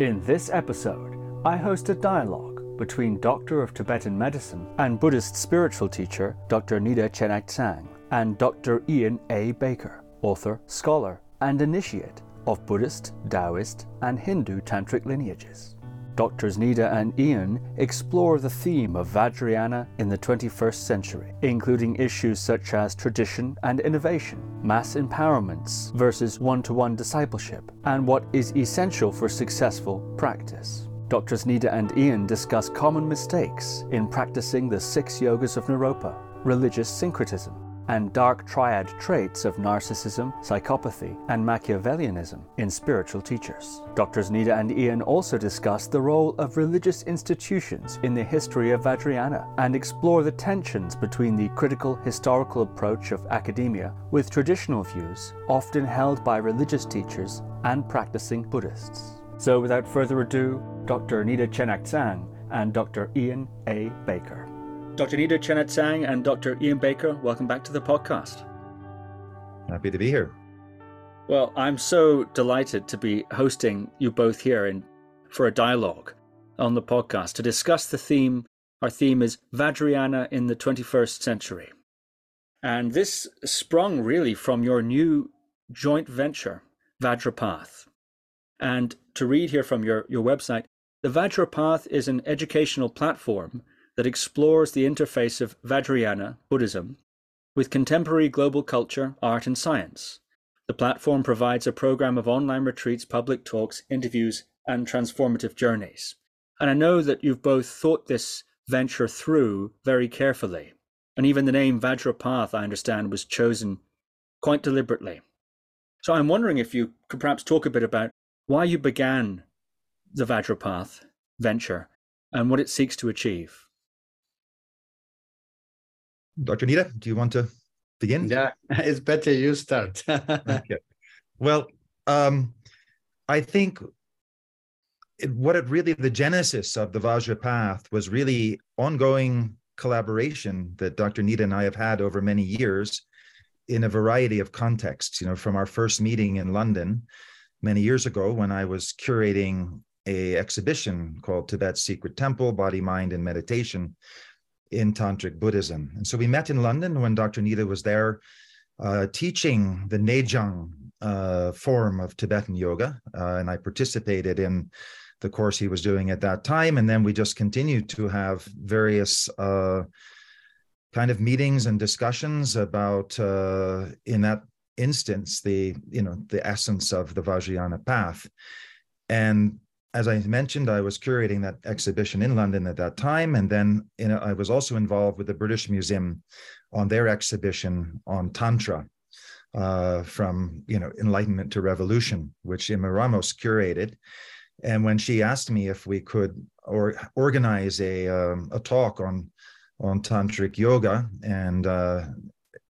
In this episode, I host a dialogue between Doctor of Tibetan Medicine and Buddhist spiritual teacher Dr. Nida Chenagtsang and Dr. Ian A. Baker, author, scholar, and initiate of Buddhist, Taoist, and Hindu tantric lineages. Doctors Nida and Ian explore the theme of Vajrayana in the 21st century, including issues such as tradition and innovation, mass empowerments versus one to one discipleship, and what is essential for successful practice. Doctors Nida and Ian discuss common mistakes in practicing the six yogas of Naropa, religious syncretism, and dark triad traits of narcissism, psychopathy, and Machiavellianism in spiritual teachers. Doctors Nida and Ian also discuss the role of religious institutions in the history of Vajrayana and explore the tensions between the critical historical approach of academia with traditional views often held by religious teachers and practicing Buddhists. So, without further ado, Dr. Nida Chenagtsang and Dr. Ian A. Baker. Dr. Nida Chenagtsang and Dr. Ian Baker, welcome back to the podcast. Happy to be here. Well, I'm so delighted to be hosting you both here in, for a dialogue on the podcast to discuss the theme. Our theme is Vajrayana in the 21st century. And this sprung really from your new joint venture, Vajrapath. And to read here from your, your website, the Vajrapath is an educational platform that explores the interface of Vajrayana, Buddhism, with contemporary global culture, art, and science. The platform provides a program of online retreats, public talks, interviews, and transformative journeys. And I know that you've both thought this venture through very carefully. And even the name Vajrapath, I understand, was chosen quite deliberately. So I'm wondering if you could perhaps talk a bit about why you began the Vajrapath venture and what it seeks to achieve. Dr. Nida, do you want to begin? Yeah, it's better you start. okay. Well, um, I think it, what it really, the genesis of the Vajra path was really ongoing collaboration that Dr. Nida and I have had over many years in a variety of contexts. You know, from our first meeting in London many years ago when I was curating a exhibition called Tibet's Secret Temple, Body, Mind, and Meditation, in Tantric Buddhism. And so we met in London when Dr. Nida was there uh, teaching the Nejang uh, form of Tibetan yoga. Uh, and I participated in the course he was doing at that time. And then we just continued to have various uh, kind of meetings and discussions about, uh, in that instance, the, you know, the essence of the Vajrayana path. And as I mentioned, I was curating that exhibition in London at that time, and then I was also involved with the British Museum on their exhibition on Tantra, uh, from you know Enlightenment to Revolution, which Imma Ramos curated. And when she asked me if we could or organize a um, a talk on on tantric yoga, and uh,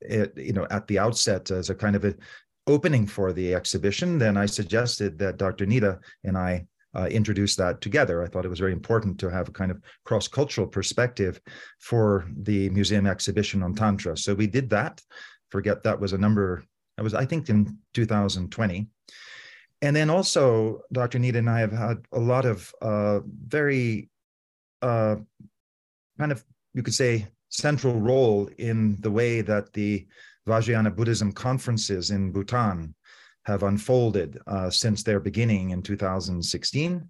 it you know at the outset as a kind of an opening for the exhibition, then I suggested that Dr. Nida and I uh, introduce that together. I thought it was very important to have a kind of cross cultural perspective for the museum exhibition on Tantra. So we did that. Forget that was a number, that was, I think, in 2020. And then also, Dr. Nida and I have had a lot of uh, very uh, kind of, you could say, central role in the way that the Vajrayana Buddhism conferences in Bhutan have unfolded uh, since their beginning in 2016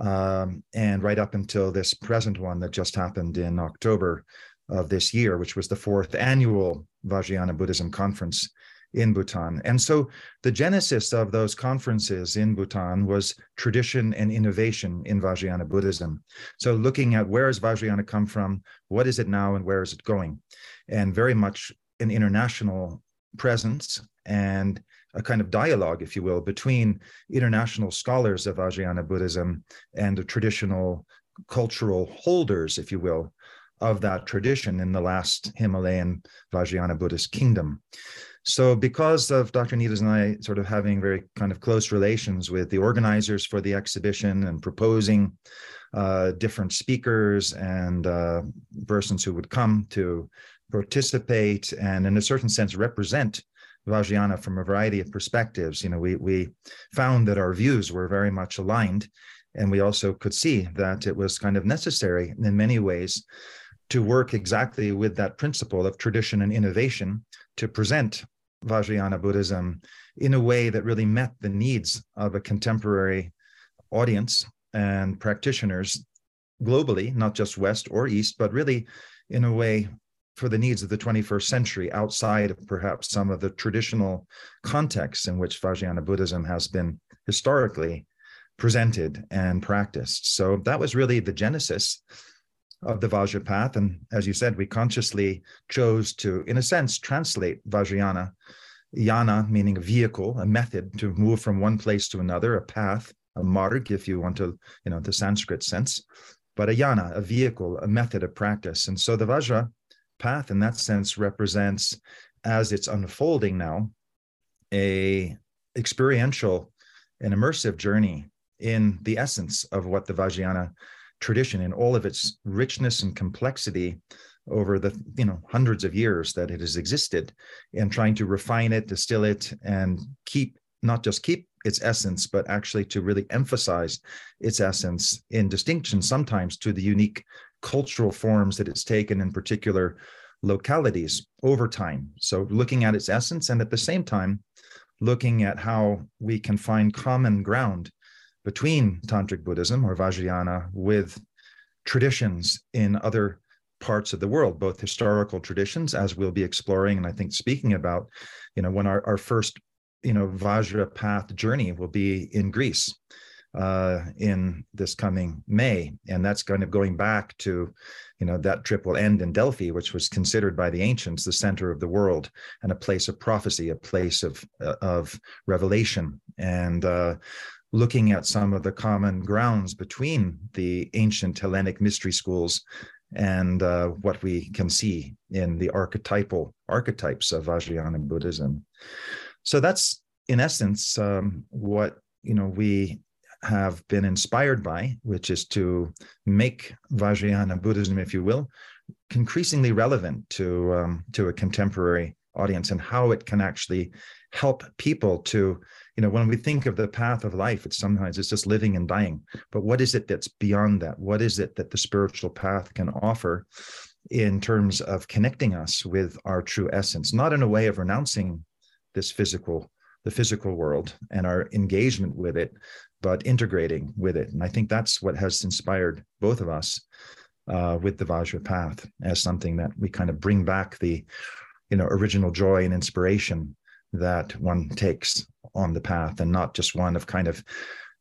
um, and right up until this present one that just happened in October of this year, which was the fourth annual Vajrayana Buddhism conference in Bhutan. And so the genesis of those conferences in Bhutan was tradition and innovation in Vajrayana Buddhism. So looking at where has Vajrayana come from, what is it now, and where is it going? And very much an international presence and a kind of dialogue, if you will, between international scholars of Vajrayana Buddhism and the traditional cultural holders, if you will, of that tradition in the last Himalayan Vajrayana Buddhist kingdom. So, because of Dr. Nidas and I sort of having very kind of close relations with the organizers for the exhibition and proposing uh, different speakers and uh, persons who would come to participate and, in a certain sense, represent Vajrayana from a variety of perspectives. You know, we we found that our views were very much aligned, and we also could see that it was kind of necessary in many ways to work exactly with that principle of tradition and innovation to present Vajrayana Buddhism in a way that really met the needs of a contemporary audience and practitioners globally, not just West or East, but really in a way for the needs of the 21st century outside of perhaps some of the traditional contexts in which Vajrayana Buddhism has been historically presented and practiced. So that was really the genesis of the Vajra path. And as you said, we consciously chose to, in a sense, translate Vajrayana, yana meaning a vehicle, a method to move from one place to another, a path, a marg, if you want to, you know, the Sanskrit sense, but a yana, a vehicle, a method of practice. And so the Vajra path, in that sense, represents, as it's unfolding now, a experiential and immersive journey in the essence of what the Vajrayana tradition, in all of its richness and complexity, over the you know hundreds of years that it has existed, and trying to refine it, distill it, and keep not just keep its essence, but actually to really emphasize its essence in distinction sometimes to the unique cultural forms that it's taken in particular localities over time. So looking at its essence and at the same time looking at how we can find common ground between Tantric Buddhism or Vajrayana with traditions in other parts of the world, both historical traditions, as we'll be exploring, and I think speaking about, you know, when our, our first you know Vajra path journey will be in Greece uh, in this coming May, and that's kind of going back to you know that trip will end in Delphi, which was considered by the ancients the center of the world and a place of prophecy, a place of uh, of revelation, and uh, looking at some of the common grounds between the ancient Hellenic mystery schools and uh, what we can see in the archetypal archetypes of Vajrayana Buddhism. So that's in essence um, what you know we have been inspired by, which is to make Vajrayana Buddhism, if you will, increasingly relevant to um, to a contemporary audience and how it can actually help people to you know when we think of the path of life it's sometimes it's just living and dying. But what is it that's beyond that? What is it that the spiritual path can offer in terms of connecting us with our true essence? Not in a way of renouncing this physical the physical world and our engagement with it but integrating with it. And i think that's what has inspired both of us uh, with the vajra path as something that we kind of bring back the you know original joy and inspiration that one takes on the path and not just one of kind of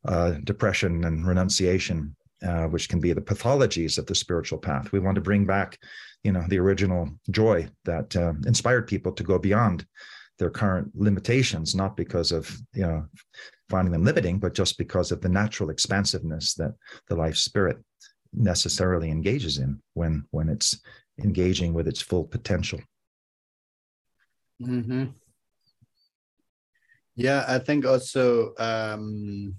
uh, depression and renunciation uh, which can be the pathologies of the spiritual path. We want to bring back you know the original joy that uh, inspired people to go beyond their current limitations, not because of you know finding them limiting, but just because of the natural expansiveness that the life spirit necessarily engages in when when it's engaging with its full potential. Mm-hmm. Yeah, I think also um,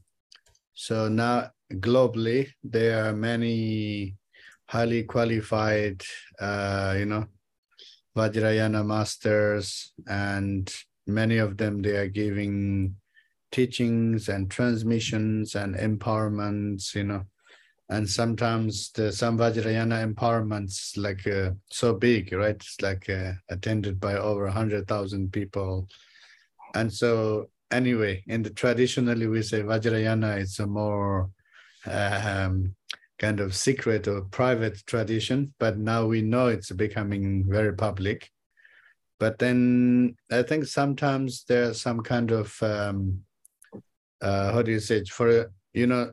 so now globally there are many highly qualified, uh, you know, Vajrayana masters, and many of them they are giving teachings and transmissions and empowerments, you know. And sometimes the some Vajrayana empowerments like uh, so big, right? It's like uh, attended by over hundred thousand people. And so anyway, in the traditionally we say Vajrayana is a more um, kind of secret or private tradition, but now we know it's becoming very public. But then I think sometimes there's some kind of um, uh, how do you say it? For you know,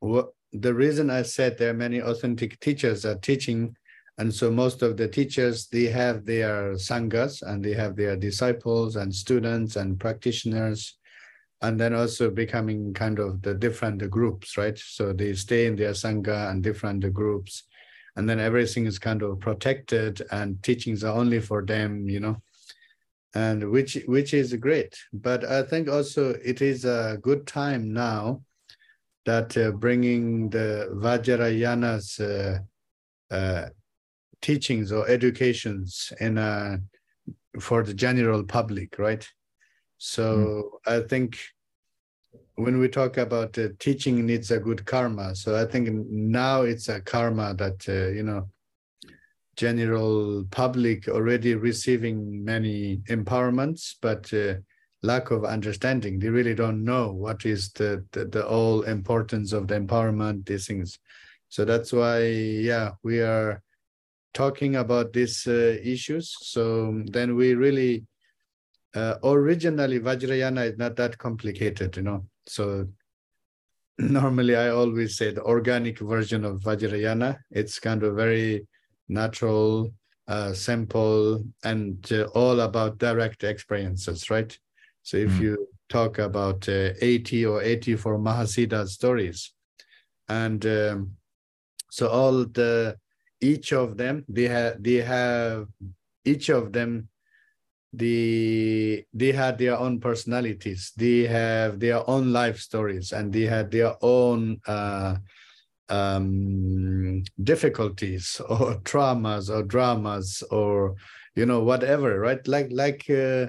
what the reason I said there are many authentic teachers are teaching, and so most of the teachers they have their sanghas and they have their disciples and students and practitioners and then also becoming kind of the different groups, right? So they stay in their sangha and different groups, and then everything is kind of protected, and teachings are only for them, you know, and which which is great. But I think also it is a good time now that uh, bringing the Vajrayana's uh, uh, teachings or educations in a, for the general public, right? So mm. I think when we talk about uh, teaching needs a good karma, so I think now it's a karma that uh, you know general public already receiving many empowerments, but uh, lack of understanding. They really don't know what is the, the, the all importance of the empowerment, these things. So that's why, yeah, we are talking about these uh, issues. So then we really, uh, originally Vajrayana is not that complicated, you know. So normally I always say the organic version of Vajrayana. It's kind of very natural, uh, simple, and uh, all about direct experiences, right? So if mm. you talk about uh, 80 or 84 Mahasiddha stories, and um, so all the each of them they have they have each of them the they had their own personalities. They have their own life stories and they had their own uh, um, difficulties or traumas or dramas or you know whatever right? Like like uh,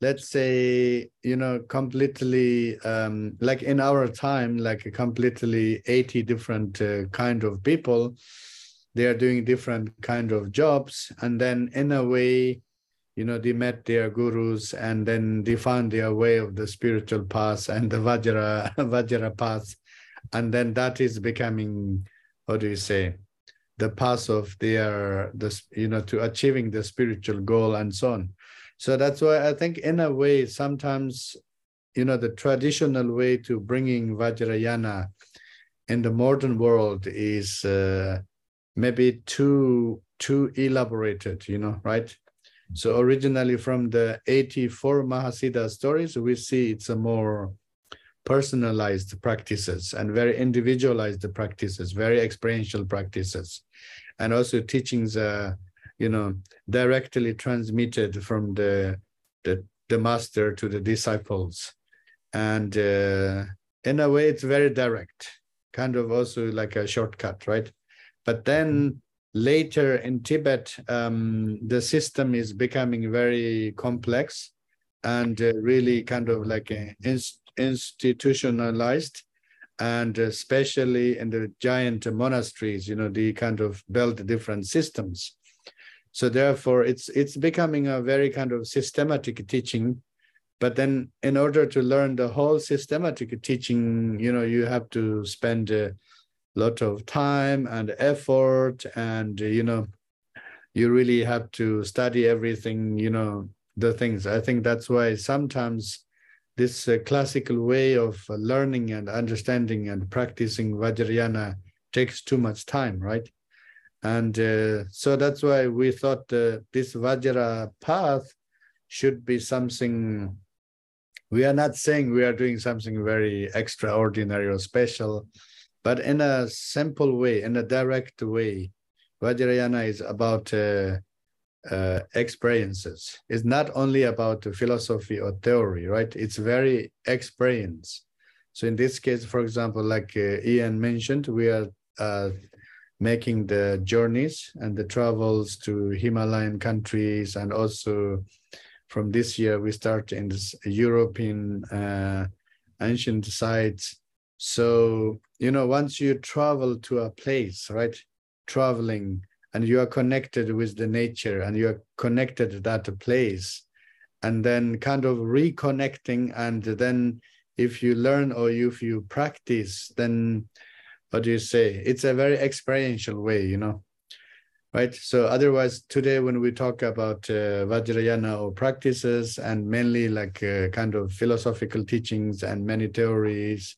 let's say you know completely um, like in our time like completely 80 different uh, kind of people they are doing different kind of jobs. And then in a way you know they met their gurus and then they found their way of the spiritual path and the vajra vajra path and then that is becoming what do you say the path of their the you know to achieving the spiritual goal and so on. So that's why i think in a way sometimes you know the traditional way to bringing vajrayana in the modern world is uh, maybe too too elaborated you know right so originally from the 84 mahasiddha stories we see it's a more personalized practices and very individualized practices, very experiential practices, and also teachings, uh, you know, directly transmitted from the the, the master to the disciples, and uh, in a way, it's very direct, kind of also like a shortcut, right? But then later in Tibet, um, the system is becoming very complex and uh, really kind of like a, institutionalized and especially in the giant monasteries, you know, they kind of build different systems. So therefore, it's it's becoming a very kind of systematic teaching. But then, in order to learn the whole systematic teaching, you know, you have to spend a lot of time and effort, and you know, you really have to study everything. You know, the things. I think that's why sometimes this uh, classical way of learning and understanding and practicing Vajrayana takes too much time, right? And uh, so that's why we thought uh, this Vajra path should be something. We are not saying we are doing something very extraordinary or special, but in a simple way, in a direct way. Vajrayana is about uh, uh, experiences. It's not only about philosophy or theory, right? It's very experience. So in this case, for example, like uh, Ian mentioned, we are uh, making the journeys and the travels to Himalayan countries, and also from this year we start in this European uh, ancient sites. So you know, once you travel to a place, right? Traveling and you are connected with the nature and you are connected to that place and then kind of reconnecting and then if you learn or if you practice then what do you say it's a very experiential way you know right so otherwise today when we talk about uh, vajrayana or practices and mainly like uh, kind of philosophical teachings and many theories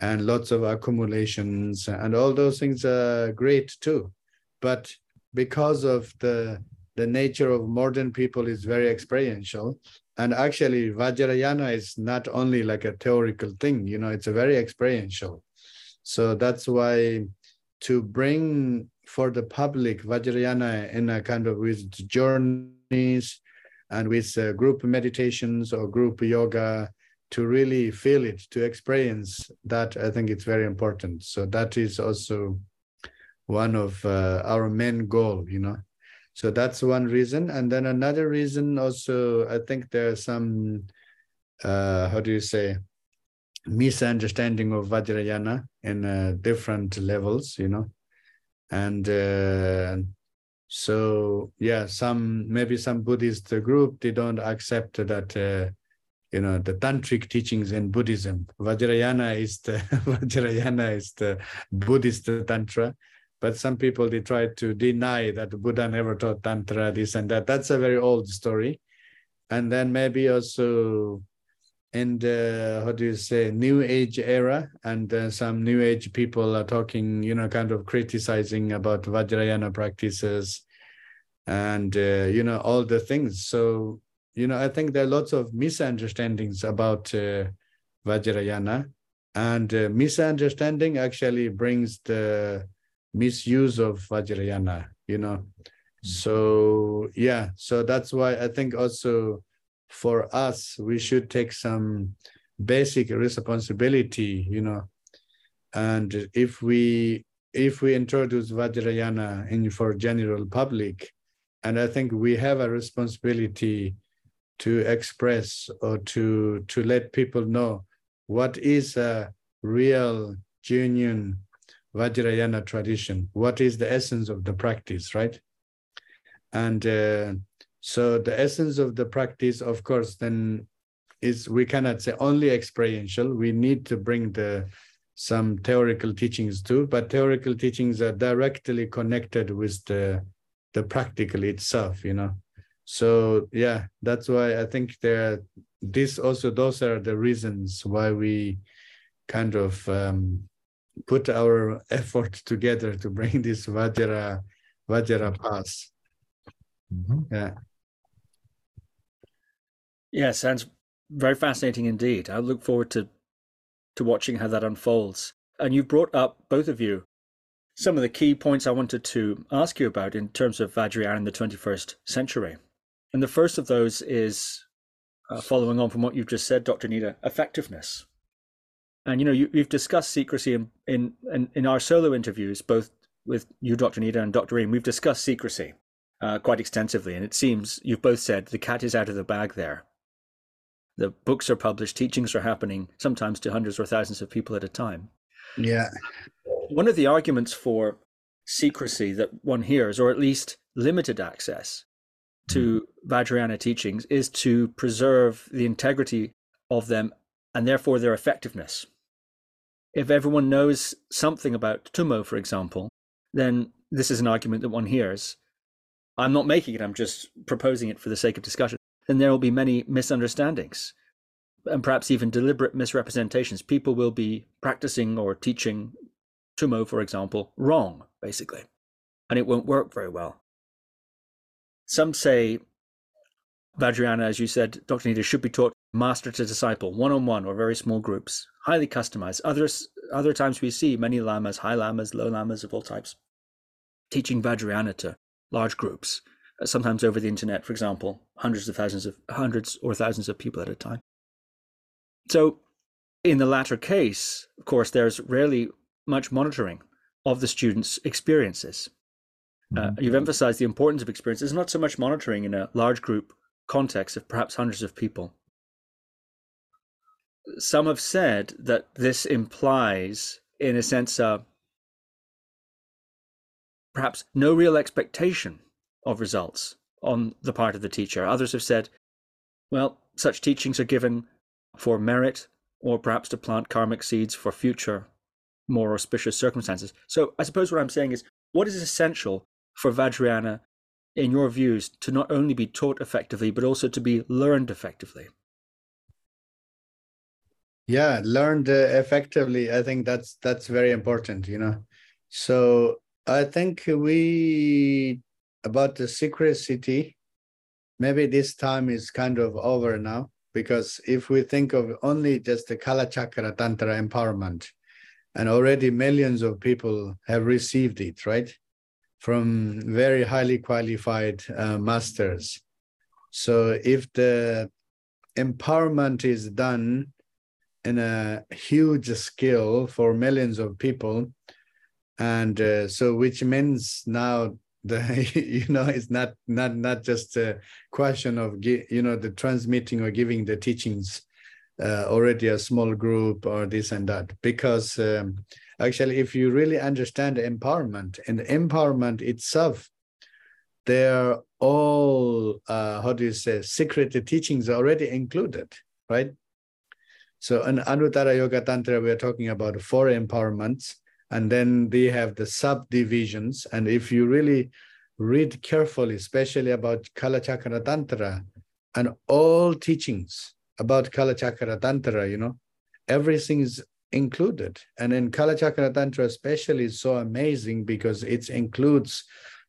and lots of accumulations and all those things are great too. But because of the the nature of modern people is very experiential and actually vajrayana is not only like a theoretical thing you know it's a very experiential. So that's why to bring for the public vajrayana in a kind of with journeys and with uh, group meditations or group yoga to really feel it to experience that i think it's very important. So that is also one of uh, our main goal you know? So that's one reason. And then another reason also i think there are some uh, how do you say, misunderstanding of Vajrayana in uh, different levels, you know. And uh, so, yeah, some maybe some Buddhist group they don't accept that, uh, you know, the tantric teachings in Buddhism. Vajrayana is the Vajrayana is the Buddhist tantra, but some people they try to deny that Buddha never taught tantra, this and that. That's a very old story. And then maybe also in the how do you say new age era and uh, some new age people are talking you know kind of criticizing about vajrayana practices and uh, you know all the things so you know i think there are lots of misunderstandings about uh, vajrayana and uh, misunderstanding actually brings the misuse of vajrayana you know mm-hmm. so yeah so that's why i think also for us, we should take some basic responsibility, you know. And if we if we introduce Vajrayana in for general public, and I think we have a responsibility to express or to to let people know what is a real, genuine Vajrayana tradition, what is the essence of the practice, right? And uh, so the essence of the practice, of course, then is we cannot say only experiential. We need to bring the some theoretical teachings too, but theoretical teachings are directly connected with the the practical itself, you know. So yeah, that's why I think there this also those are the reasons why we kind of um, put our effort together to bring this Vajra Vajra pass. Mm-hmm. Yeah. Yeah, sounds very fascinating indeed. I look forward to to watching how that unfolds. And you've brought up both of you some of the key points I wanted to ask you about in terms of Vajrayana in the 21st century. And the first of those is uh, following on from what you've just said, Dr. Nida, effectiveness. And you know, you, have discussed secrecy in, in, in in our solo interviews, both with you, Dr. Nida, and Dr. Ian. We've discussed secrecy uh, quite extensively, and it seems you've both said the cat is out of the bag there. The books are published, teachings are happening, sometimes to hundreds or thousands of people at a time. Yeah. One of the arguments for secrecy that one hears, or at least limited access to mm-hmm. Vajrayana teachings, is to preserve the integrity of them and therefore their effectiveness. If everyone knows something about Tummo, for example, then this is an argument that one hears. I'm not making it, I'm just proposing it for the sake of discussion then there will be many misunderstandings and perhaps even deliberate misrepresentations. People will be practicing or teaching Tummo, for example, wrong, basically, and it won't work very well. Some say Vajrayana, as you said, Dr. Nida, should be taught master to disciple, one on one or very small groups, highly customized. Others, other times we see many lamas, high lamas, low lamas of all types, teaching Vajrayana to large groups uh, sometimes over the internet, for example, hundreds of thousands of hundreds or thousands of people at a time. So, in the latter case, of course, there's rarely much monitoring of the students' experiences. Uh, mm-hmm. you've emphasized the importance of experiences, not so much monitoring in a large group context of perhaps hundreds of people. Some have said that this implies, in a sense, uh, perhaps no real expectation of results on the part of the teacher. Others have said, well, such teachings are given for merit or perhaps to plant karmic seeds for future more auspicious circumstances. So I suppose what I'm saying is what is essential for Vajrayana, in your views, to not only be taught effectively, but also to be learned effectively? Yeah, learned uh, effectively. I think that's that's very important, you know. So I think we about the secrecy, maybe this time is kind of over now, because if we think of only just the Kala Chakra Tantra empowerment, and already millions of people have received it, right? From very highly qualified uh, masters. So if the empowerment is done in a huge scale for millions of people, and uh, so which means now the you know it's not not not just a question of you know the transmitting or giving the teachings uh, already a small group or this and that. Because um, actually, if you really understand empowerment and empowerment itself, they're all, uh, how do you say, secret teachings already included, right? So in Anuttara Yoga Tantra, we're talking about four empowerments, and then they have the subdivisions. And if you really read carefully, especially about Kalachakra Tantra and all teachings about Kalachakra Tantra, you know, everything is included. And in Kalachakra Tantra, especially, is so amazing because it includes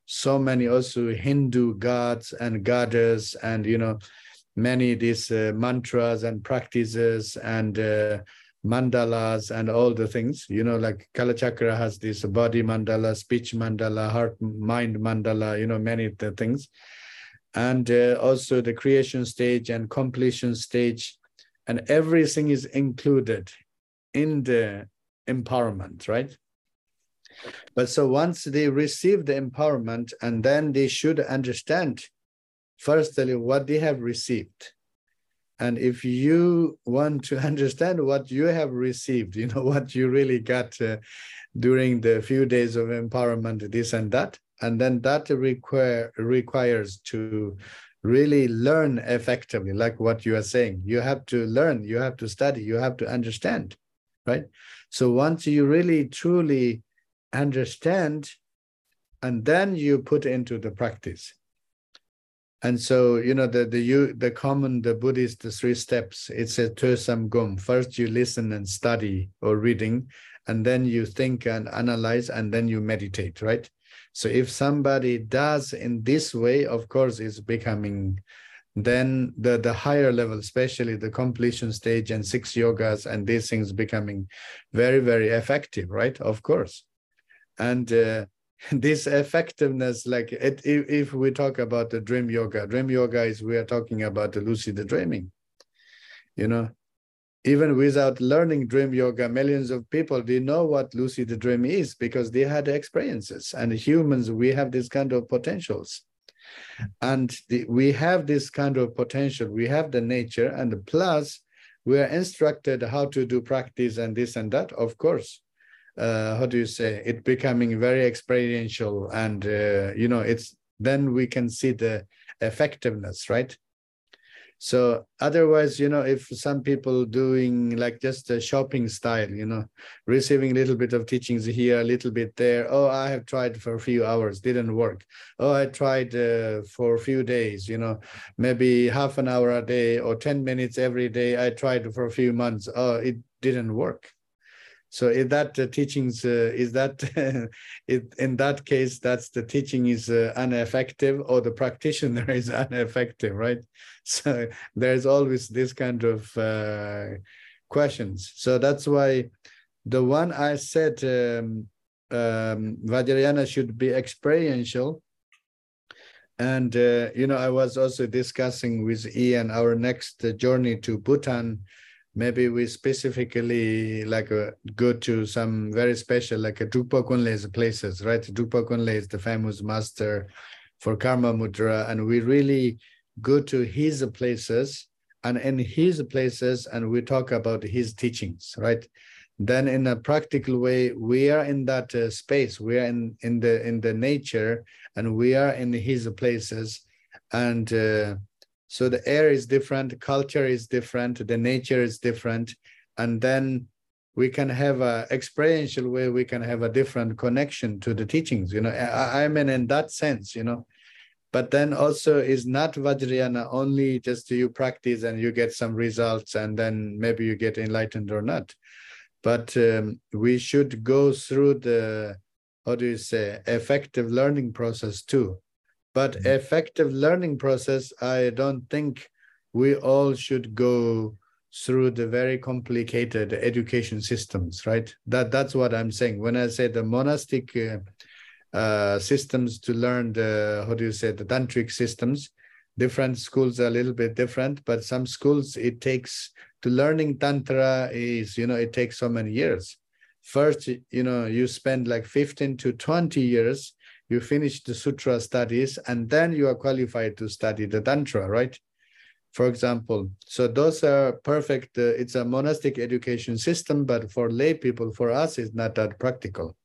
so many also Hindu gods and goddess and, you know, many these uh, mantras and practices and uh, mandalas and all the things. You know like kalachakra has this body mandala speech mandala heart mind mandala you know many the things. And uh, also the creation stage and completion stage. And everything is included in the empowerment right? But so once they receive the empowerment and then they should understand firstly what they have received. And if you want to understand what you have received you know what you really got uh, during the few days of empowerment this and that and then that require requires to really learn effectively like what you are saying. You have to learn you have to study you have to understand right so once you really truly understand and then you put into the practice and so, you know, the the you the common the Buddhist the three steps. It's a Tösam Gom. First, you listen and study or reading, and then you think and analyze, and then you meditate. Right. So, if somebody does in this way, of course, it's becoming then the the higher level, especially the completion stage and six yogas and these things becoming very very effective. Right. Of course, and. Uh, this effectiveness like it, if, if we talk about the dream yoga dream yoga is we are talking about the lucid dreaming you know even without learning dream yoga millions of people they know what lucid dream is because they had experiences and humans we have this kind of potentials and the, we have this kind of potential. We have the nature and plus we are instructed how to do practice and this and that of course. Uh, how do you say? It becoming very experiential and uh, you know it's then we can see the effectiveness right so otherwise you know if some people doing like just a shopping style you know receiving a little bit of teachings here a little bit there oh i have tried for a few hours didn't work. Oh i tried uh, for a few days you know maybe half an hour a day or 10 minutes every day i tried for a few months. Oh it didn't work so if that uh, teachings uh, is that it, in that case, that's the teaching is uh, ineffective or the practitioner is ineffective, right? So there's always this kind of uh, questions. So that's why the one I said um, um, Vajrayana should be experiential. And, uh, you know, I was also discussing with Ian our next journey to Bhutan maybe we specifically like uh, go to some very special like a Drukpa Kunle's places, right? Drukpa Kunle is the famous master for Karma Mudra, and we really go to his places and in his places and we talk about his teachings, right? Then in a practical way, we are in that uh, space, we are in, in the in the nature and we are in his places and uh, so the air is different, culture is different, the nature is different, and then we can have a experiential way. We can have a different connection to the teachings. You know, I, I mean, in that sense, you know. But then also is not Vajrayana only just you practice and you get some results and then maybe you get enlightened or not. But um, we should go through the, how do you say, effective learning process too but mm-hmm. effective learning process, I don't think we all should go through the very complicated education systems, right? That that's what I'm saying. When I say the monastic uh, uh, systems to learn the how do you say the tantric systems, different schools are a little bit different, but some schools it takes to learning tantra is you know it takes so many years. First, you know, you spend like 15 to 20 years you finish the sutra studies, and then you are qualified to study the tantra, right? for example. So those are perfect. Uh, it's a monastic education system, but for lay people, for us, it's not that practical.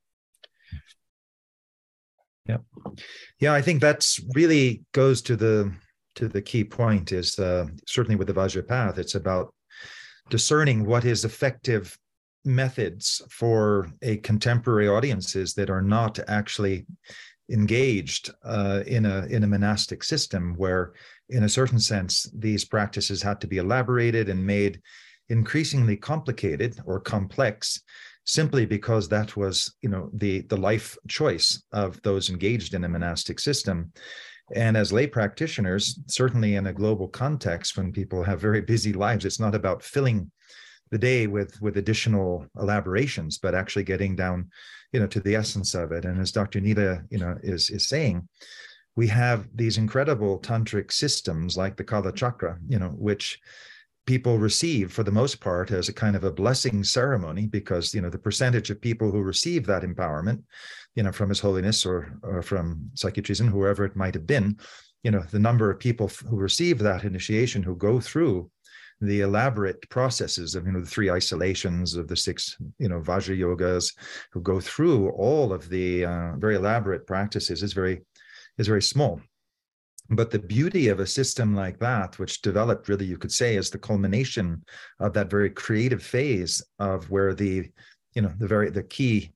Yeah, yeah. I think that's really goes to the to the key point is uh, certainly with the Vajra path. It's about discerning what is effective methods for a contemporary audiences that are not actually engaged uh, in a in a monastic system where in a certain sense these practices had to be elaborated and made increasingly complicated or complex simply because that was you know the the life choice of those engaged in a monastic system. And as lay practitioners certainly in a global context when people have very busy lives it's not about filling the day with with additional elaborations but actually getting down you know to the essence of it. And as dr Nida, you know is is saying we have these incredible tantric systems like the kala chakra you know which people receive for the most part as a kind of a blessing ceremony because you know the percentage of people who receive that empowerment you know from his holiness or or from Trizin whoever it might have been you know the number of people who receive that initiation who go through the elaborate processes of you know the three isolations of the six you know vajra yogas who go through all of the uh, very elaborate practices is very is very small. But the beauty of a system like that which developed really you could say is the culmination of that very creative phase of where the you know the very the key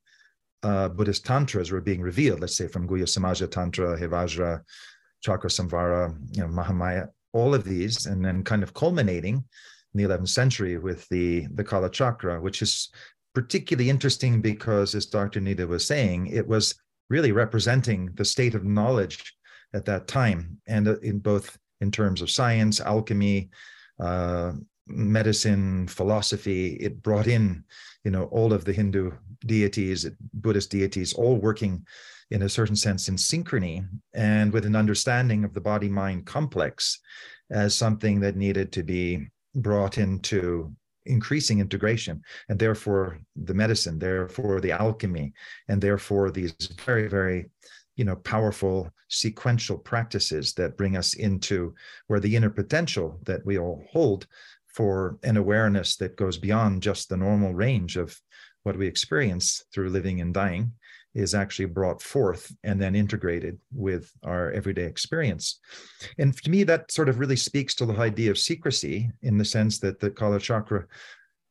uh, buddhist tantras were being revealed let's say from guhya samaja tantra hevajra chakra samvara you know mahamaya all of these and then kind of culminating in the 11th century with the the kala chakra which is particularly interesting because as dr nida was saying it was really representing the state of knowledge at that time, and uh, in both in terms of science, alchemy, uh, medicine, philosophy. It brought in, you know, all of the Hindu deities, Buddhist deities, all working in a certain sense in synchrony and with an understanding of the body mind complex as something that needed to be brought into increasing integration and therefore the medicine therefore the alchemy and therefore these very very you know powerful sequential practices that bring us into where the inner potential that we all hold for an awareness that goes beyond just the normal range of what we experience through living and dying is actually brought forth and then integrated with our everyday experience. And to me, that sort of really speaks to the idea of secrecy in the sense that the Kala Chakra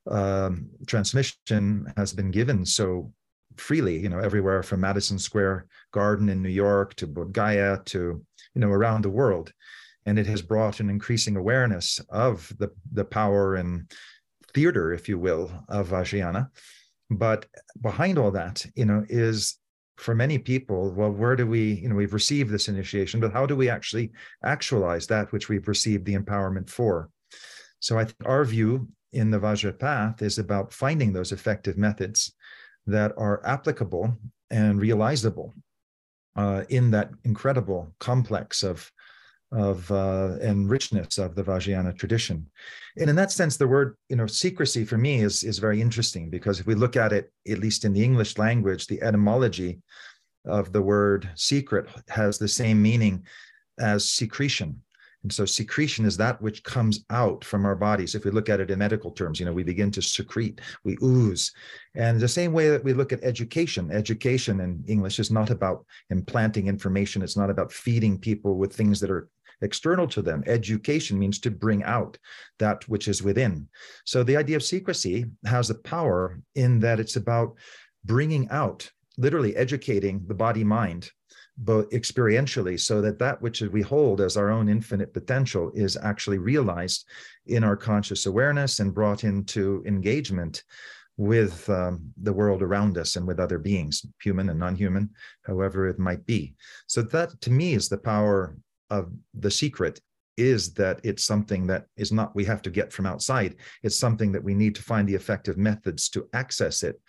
um, transmission has been given so freely, you know, everywhere from Madison Square Garden in New York to Bodh Gaya to, you know, around the world. And it has brought an increasing awareness of the, the power and theater, if you will, of Vajrayana. But behind all that, you know, is for many people, well, where do we, you know, we've received this initiation, but how do we actually actualize that which we've received the empowerment for? So I think our view in the Vajra path is about finding those effective methods that are applicable and realizable uh, in that incredible complex of of uh, and richness of the Vajrayana tradition. And in that sense, the word, you know, secrecy for me is is very interesting because if we look at it, at least in the English language, the etymology of the word secret has the same meaning as secretion. And so secretion is that which comes out from our bodies. If we look at it in medical terms, you know, we begin to secrete, we ooze. And the same way that we look at education, education in English is not about implanting information. It's not about feeding people with things that are external to them. Education means to bring out that which is within. So the idea of secrecy has a power in that it's about bringing out, literally educating the body mind both experientially so that that which we hold as our own infinite potential is actually realized in our conscious awareness and brought into engagement with um, the world around us and with other beings human and non-human however it might be so that to me is the power of the secret is that it's something that is not we have to get from outside it's something that we need to find the effective methods to access it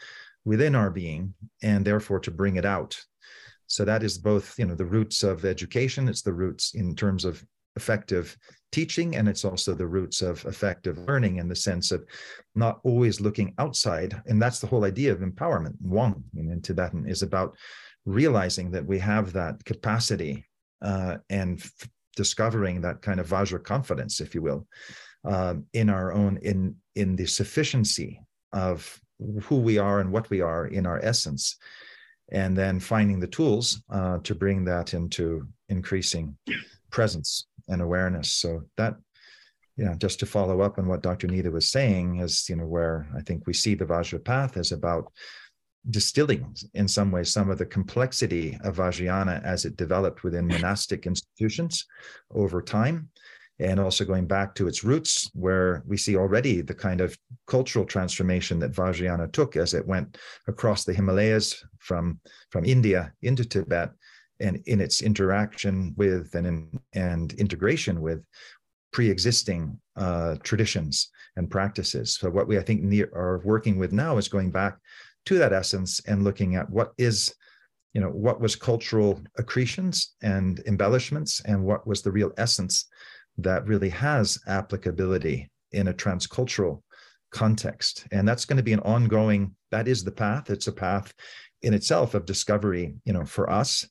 within our being and therefore to bring it out so that is both, you know, the roots of education. It's the roots in terms of effective teaching, and it's also the roots of effective learning in the sense of not always looking outside. And that's the whole idea of empowerment. Wang in Tibetan is about realizing that we have that capacity uh, and f- discovering that kind of vajra confidence, if you will, um, in our own in in the sufficiency of who we are and what we are in our essence, and then finding the tools uh, to bring that into increasing presence and awareness. So that yeah, just to follow up on what Dr. Nida was saying, is you know where I think we see the Vajra path is about distilling in some ways some of the complexity of Vajrayana as it developed within monastic institutions over time. And also going back to its roots, where we see already the kind of cultural transformation that Vajrayana took as it went across the Himalayas from, from India into Tibet, and in its interaction with and in, and integration with pre-existing uh, traditions and practices. So what we I think are working with now is going back to that essence and looking at what is you know what was cultural accretions and embellishments and what was the real essence that really has applicability in a transcultural context. And that's going to be an ongoing that is the path. It's a path in itself of discovery you know for us.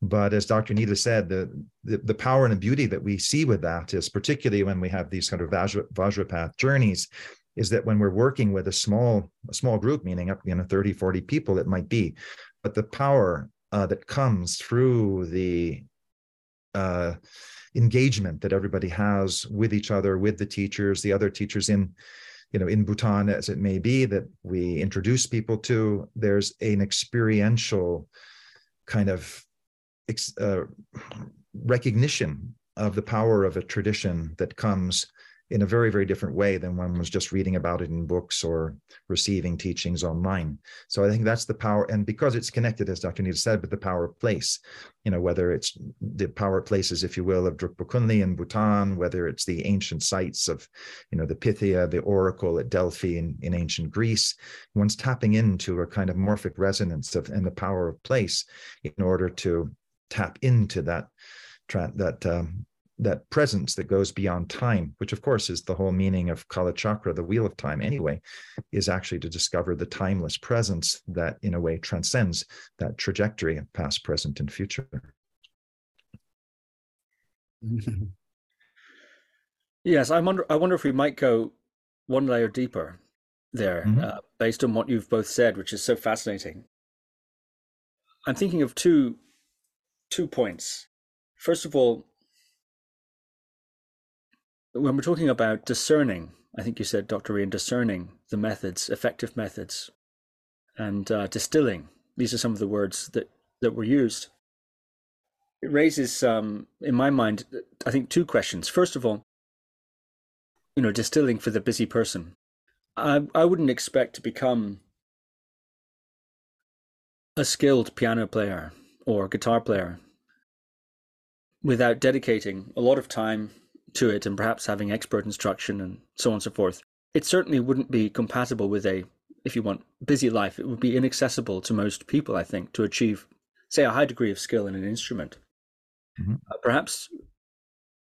But as dr nida said the, the, the power and the beauty that we see with that is particularly when we have these kind of vajra, vajrapath journeys is that when we're working with a small a small group meaning up you know 30 40 people it might be but the power uh, that comes through the uh, engagement that everybody has with each other with the teachers the other teachers in you know in bhutan as it may be that we introduce people to there's an experiential kind of uh, recognition of the power of a tradition that comes in a very, very different way than one was just reading about it in books or receiving teachings online. So I think that's the power. And because it's connected, as Dr. Nida said, with the power of place, you know, whether it's the power of places, if you will, of Drukpa Kunli in Bhutan, whether it's the ancient sites of, you know, the Pythia, the Oracle at Delphi in, in ancient Greece, one's tapping into a kind of morphic resonance of and the power of place in order to tap into that that um, that presence that goes beyond time, which of course is the whole meaning of Kala Chakra, the wheel of time anyway, is actually to discover the timeless presence that in a way transcends that trajectory of past, present, and future. yes, I wonder. I wonder if we might go one layer deeper there, mm-hmm. uh, based on what you've both said, which is so fascinating. I'm thinking of two two points. First of all, when we're talking about discerning, I think you said, Dr. Ian, discerning the methods, effective methods, and uh, distilling. These are some of the words that, that were used. It raises, um, in my mind, I think two questions. First of all, you know, distilling for the busy person. I, I wouldn't expect to become a skilled piano player or guitar player without dedicating a lot of time to it and perhaps having expert instruction and so on and so forth, it certainly wouldn't be compatible with a, if you want, busy life. It would be inaccessible to most people, I think, to achieve, say, a high degree of skill in an instrument. Mm-hmm. Uh, perhaps,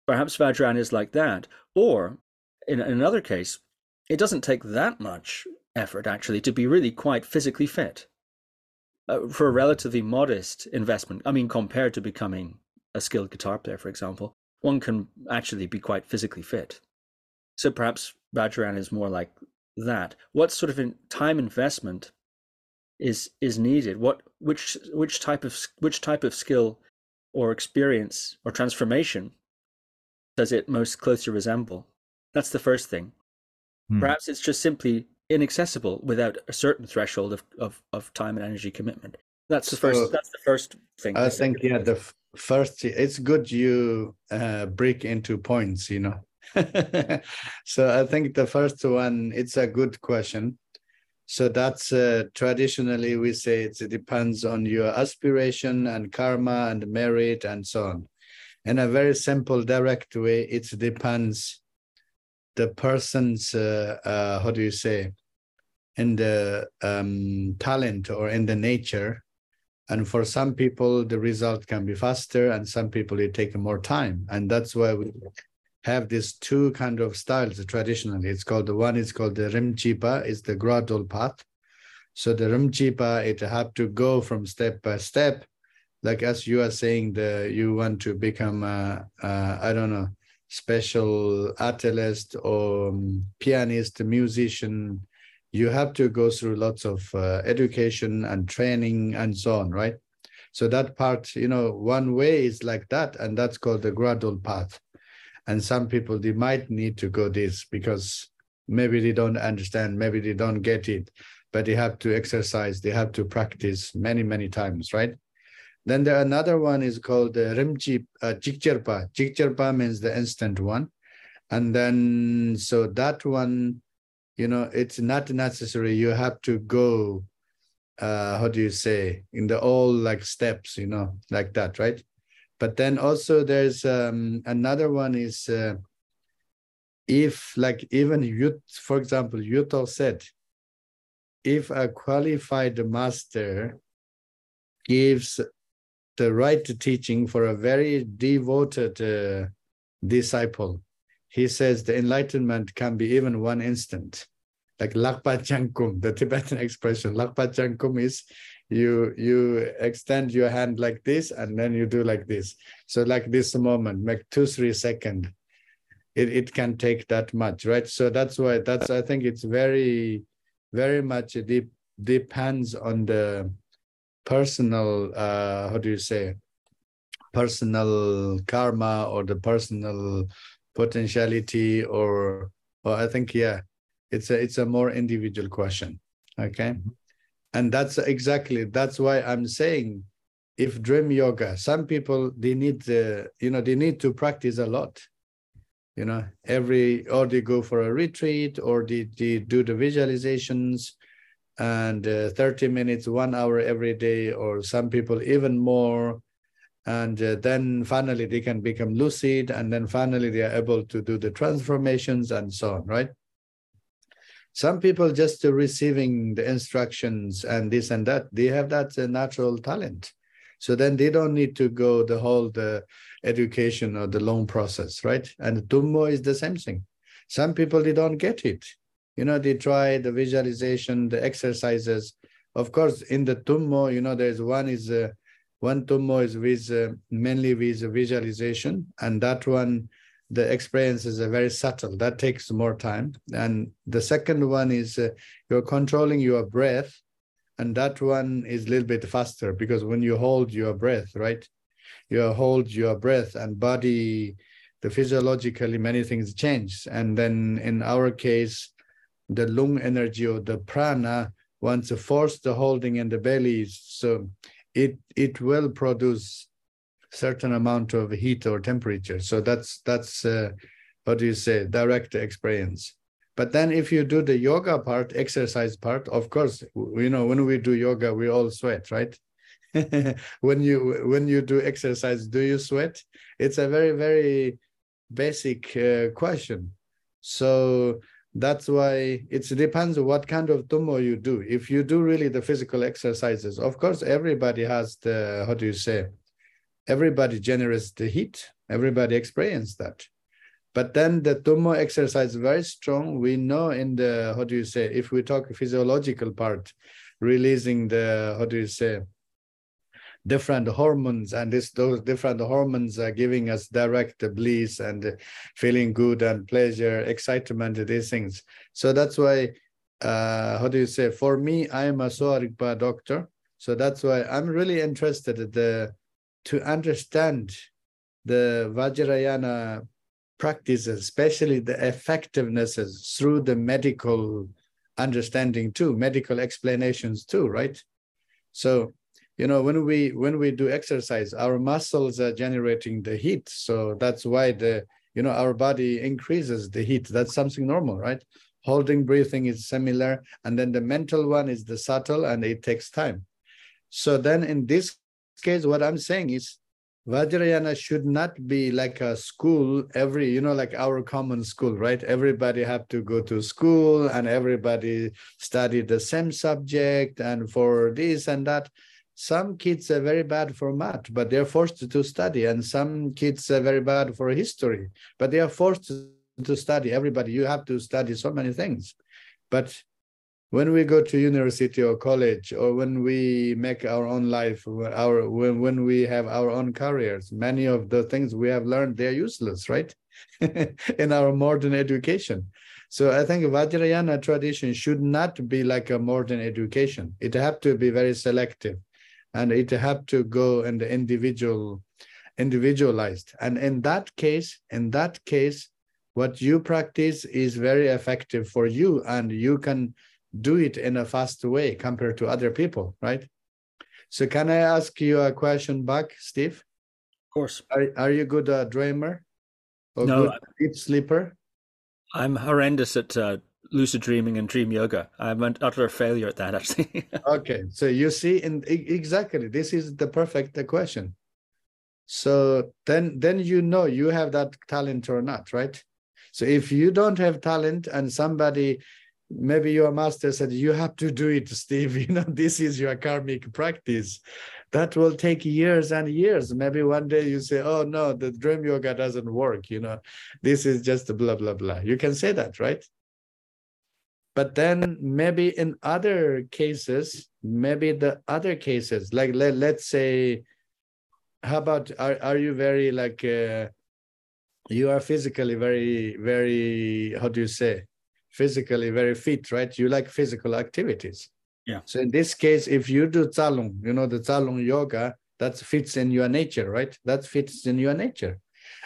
perhaps Vajrayana is like that. Or in, in another case, it doesn't take that much effort actually to be really quite physically fit uh, for a relatively modest investment. I mean, compared to becoming a skilled guitar player, for example, one can actually be quite physically fit. So perhaps Vajrayana is more like that. What sort of time investment is is needed? What which which type of which type of skill or experience or transformation does it most closely resemble? That's the first thing. Hmm. Perhaps it's just simply inaccessible without a certain threshold of, of, of time and energy commitment. That's the first. So, that's the first thing. I think yeah. The first it's good you uh, break into points you know. So i think the first one it's a good question. So that's uh, traditionally we say it depends on your aspiration and karma and merit and so on. In a very simple direct way it depends the person's uh, uh, how do you say in the um, talent or in the nature and for some people the result can be faster and some people it take more time. And that's why we have these two kind of styles traditionally. It's called the one is called the rimchipa it's the gradual path. So the rimchipa it have to go from step by step. Like as you are saying, the you want to become a, a I don't know special artist or um, pianist, musician, you have to go through lots of uh, education and training and so on, right? So that part, you know, one way is like that, and that's called the gradual path. And some people they might need to go this because maybe they don't understand, maybe they don't get it, but they have to exercise, they have to practice many, many times, right? Then there another one is called the Rimji uh, Jikcherpa. Jikcherpa means the instant one. And then, so that one, you know, it's not necessary. You have to go, uh, how do you say, in the all like steps, you know, like that, right? But then also there's um, another one is uh, if like even youth, for example, Yuthok said, if a qualified master gives the right teaching for a very devoted uh, disciple. He says the enlightenment can be even one instant, like lakpa changkum, the Tibetan expression. Lakpa changkum is you you extend your hand like this and then you do like this. So like this moment, make two three second. It it can take that much, right? So that's why that's I think it's very very much deep depends on the personal uh, how do you say personal karma or the personal potentiality or or i think yeah it's a it's a more individual question okay mm-hmm. and that's exactly that's why i'm saying if dream yoga some people they need the you know they need to practice a lot you know every or they go for a retreat or they, they do the visualizations and uh, 30 minutes, one hour every day, or some people even more. And uh, then finally they can become lucid, and then finally they are able to do the transformations and so on, right? Some people just uh, receiving the instructions and this and that, they have that uh, natural talent. So then they don't need to go the whole the education or the long process, right? And Tummo is the same thing. Some people they don't get it you know, they try the visualization, the exercises. Of course, in the Tummo, you know, there's one is uh, one Tummo is with uh, mainly with visualization, and that one, the experience is uh, very subtle. That takes more time. And the second one is uh, you're controlling your breath, and that one is a little bit faster because when you hold your breath, right, you hold your breath and body the physiologically many things change and then in our case the lung energy or the prana once force the holding in the belly so it it will produce certain amount of heat or temperature. So that's that's uh, what do you say? Direct experience. But then if you do the yoga part exercise part of course you know when we do yoga we all sweat right? When you when you do exercise do you sweat? It's a very very basic uh, question. So that's why it depends on what kind of tummo you do. If you do really the physical exercises, of course, everybody has the, how do you say, everybody generates the heat. Everybody experience that. But then the tummo exercise very strong. We know in the, how do you say, if we talk physiological part, releasing the, how do you say, different hormones and this those different hormones are giving us direct bliss and feeling good and pleasure excitement these things. So that's why uh, how do you say? For me i am a Sowa Rigpa doctor. So that's why i'm really interested the, to understand the vajrayana practices especially the effectivenesses through the medical understanding too medical explanations too right? So you know when we when we do exercise our muscles are generating the heat. So that's why the you know our body increases the heat. That's something normal right? Holding breathing is similar. And then the mental one is the subtle and it takes time. So then in this case what i'm saying is vajrayana should not be like a school every you know like our common school right? Everybody have to go to school and everybody study the same subject and for this and that some kids are very bad for math, but they're forced to study, and some kids are very bad for history, but they are forced to study. Everybody, you have to study so many things. But when we go to university or college or when we make our own life our when, when we have our own careers many of the things we have learned they're useless right in our modern education so i think vajrayana tradition should not be like a modern education it have to be very selective and it have to go in the individual individualized and in that case in that case what you practice is very effective for you and you can do it in a fast way compared to other people, right? So can I ask you a question back, Steve? Of course. Are, are you good uh, dreamer? Or no, good deep sleeper? I'm horrendous at uh, lucid dreaming and dream yoga. I'm an utter failure at that, actually. okay, so you see, and exactly this is the perfect uh, question. So then, then you know you have that talent or not, right? So if you don't have talent and somebody maybe your master said you have to do it steve you know this is your karmic practice that will take years and years maybe one day you say oh no the dream yoga doesn't work you know this is just blah blah blah you can say that right but then maybe in other cases maybe the other cases like let, let's say how about are, are you very like uh, you are physically very very how do you say physically very fit, right? You like physical activities. Yeah. So in this case, if you do Tsalung, you know, the Tsalung yoga, that fits in your nature, right? That fits in your nature.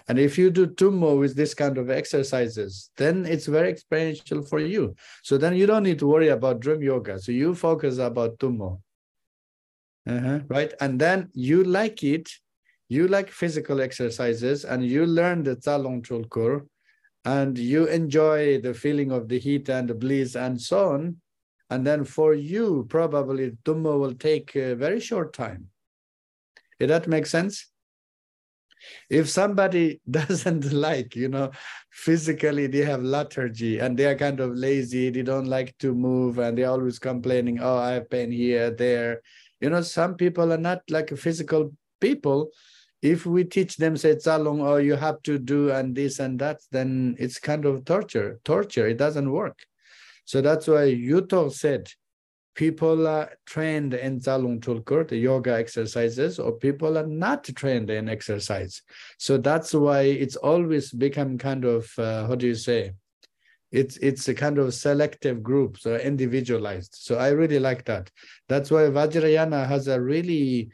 And if you do tummo with this kind of exercises, then it's very experiential for you. So then you don't need to worry about dream yoga. So you focus about tummo. Uh-huh, right? And then you like it, you like physical exercises, and you learn the Tsalung Trulkhor, and you enjoy the feeling of the heat and the bliss and so on. And then for you, probably Tummo will take a very short time. Did that make sense? If somebody doesn't like, you know, physically they have lethargy and they are kind of lazy, they don't like to move and they're always complaining, oh, I have pain here, there. You know, some people are not like physical people, if we teach them say or oh, you have to do and this and that then it's kind of torture torture. It doesn't work. So that's why yuthok said people are trained in tsalung trulkhor the yoga exercises or people are not trained in exercise. So that's why it's always become kind of uh, how do you say? It's it's a kind of selective group so individualized. So i really like that. That's why vajrayana has a really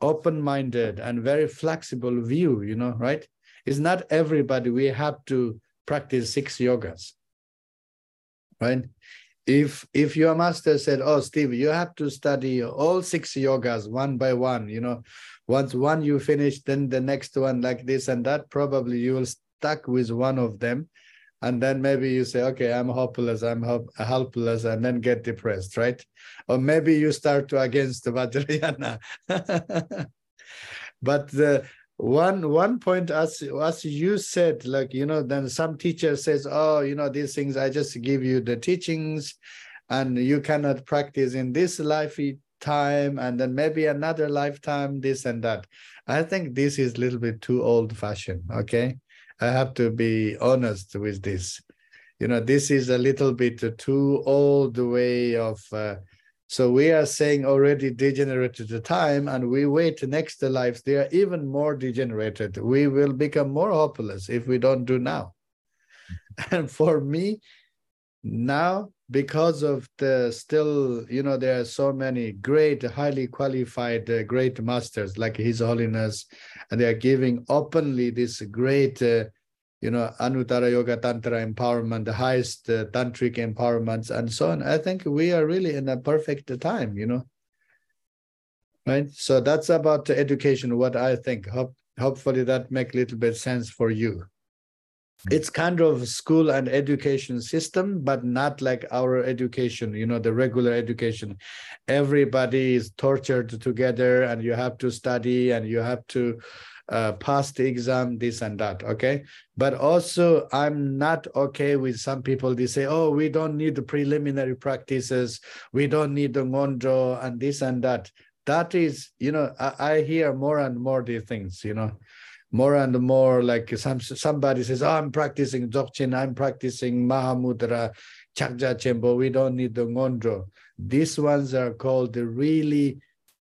open-minded and very flexible view you know right? It's not everybody we have to practice six yogas right if if your master said oh steve you have to study all six yogas one by one you know once one you finish then the next one like this and that probably you will stuck with one of them. And then maybe you say okay i'm hopeless i'm helpless and then get depressed right? Or maybe you start to against the vajrayana. But the one one point as as you said like you know then some teacher says oh you know these things i just give you the teachings and you cannot practice in this lifetime and then maybe another lifetime this and that i think this is a little bit too old fashioned okay I have to be honest with this. You know, this is a little bit too old way of. Uh, so we are saying already degenerated the time, and we wait next lives. They are even more degenerated. We will become more hopeless if we don't do now. And for me, now because of the still you know there are so many great highly qualified uh, great masters like his holiness and they are giving openly this great uh, you know anuttara yoga tantra empowerment the highest uh, tantric empowerments and so on. I think we are really in a perfect time you know. Right? So that's about education what i think. Hope, hopefully that make a little bit sense for you. It's kind of school and education system but not like our education you know the regular education. Everybody is tortured together and you have to study and you have to uh, pass the exam this and that okay? But also i'm not okay with some people they say oh we don't need the preliminary practices. We don't need the ngondro and this and that. That is you know I, I hear more and more these things you know? More and more like some somebody says, oh, I'm practicing Dzogchen, I'm practicing Mahamudra, Chakja Chembo, we don't need the Ngondro. These ones are called the really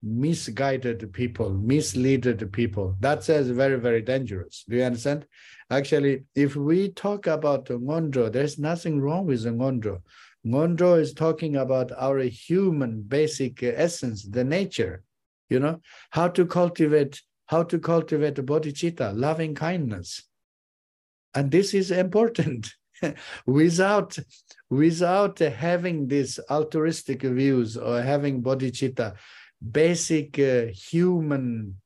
misguided people, misleaded people. That says very, very dangerous. Do you understand? Actually, if we talk about the Ngondro, there's nothing wrong with the Ngondro. Ngondro is talking about our human basic essence, the nature, you know, how to cultivate, how to cultivate bodhicitta, loving kindness. And this is important. without without having these altruistic views or having bodhicitta, basic uh, human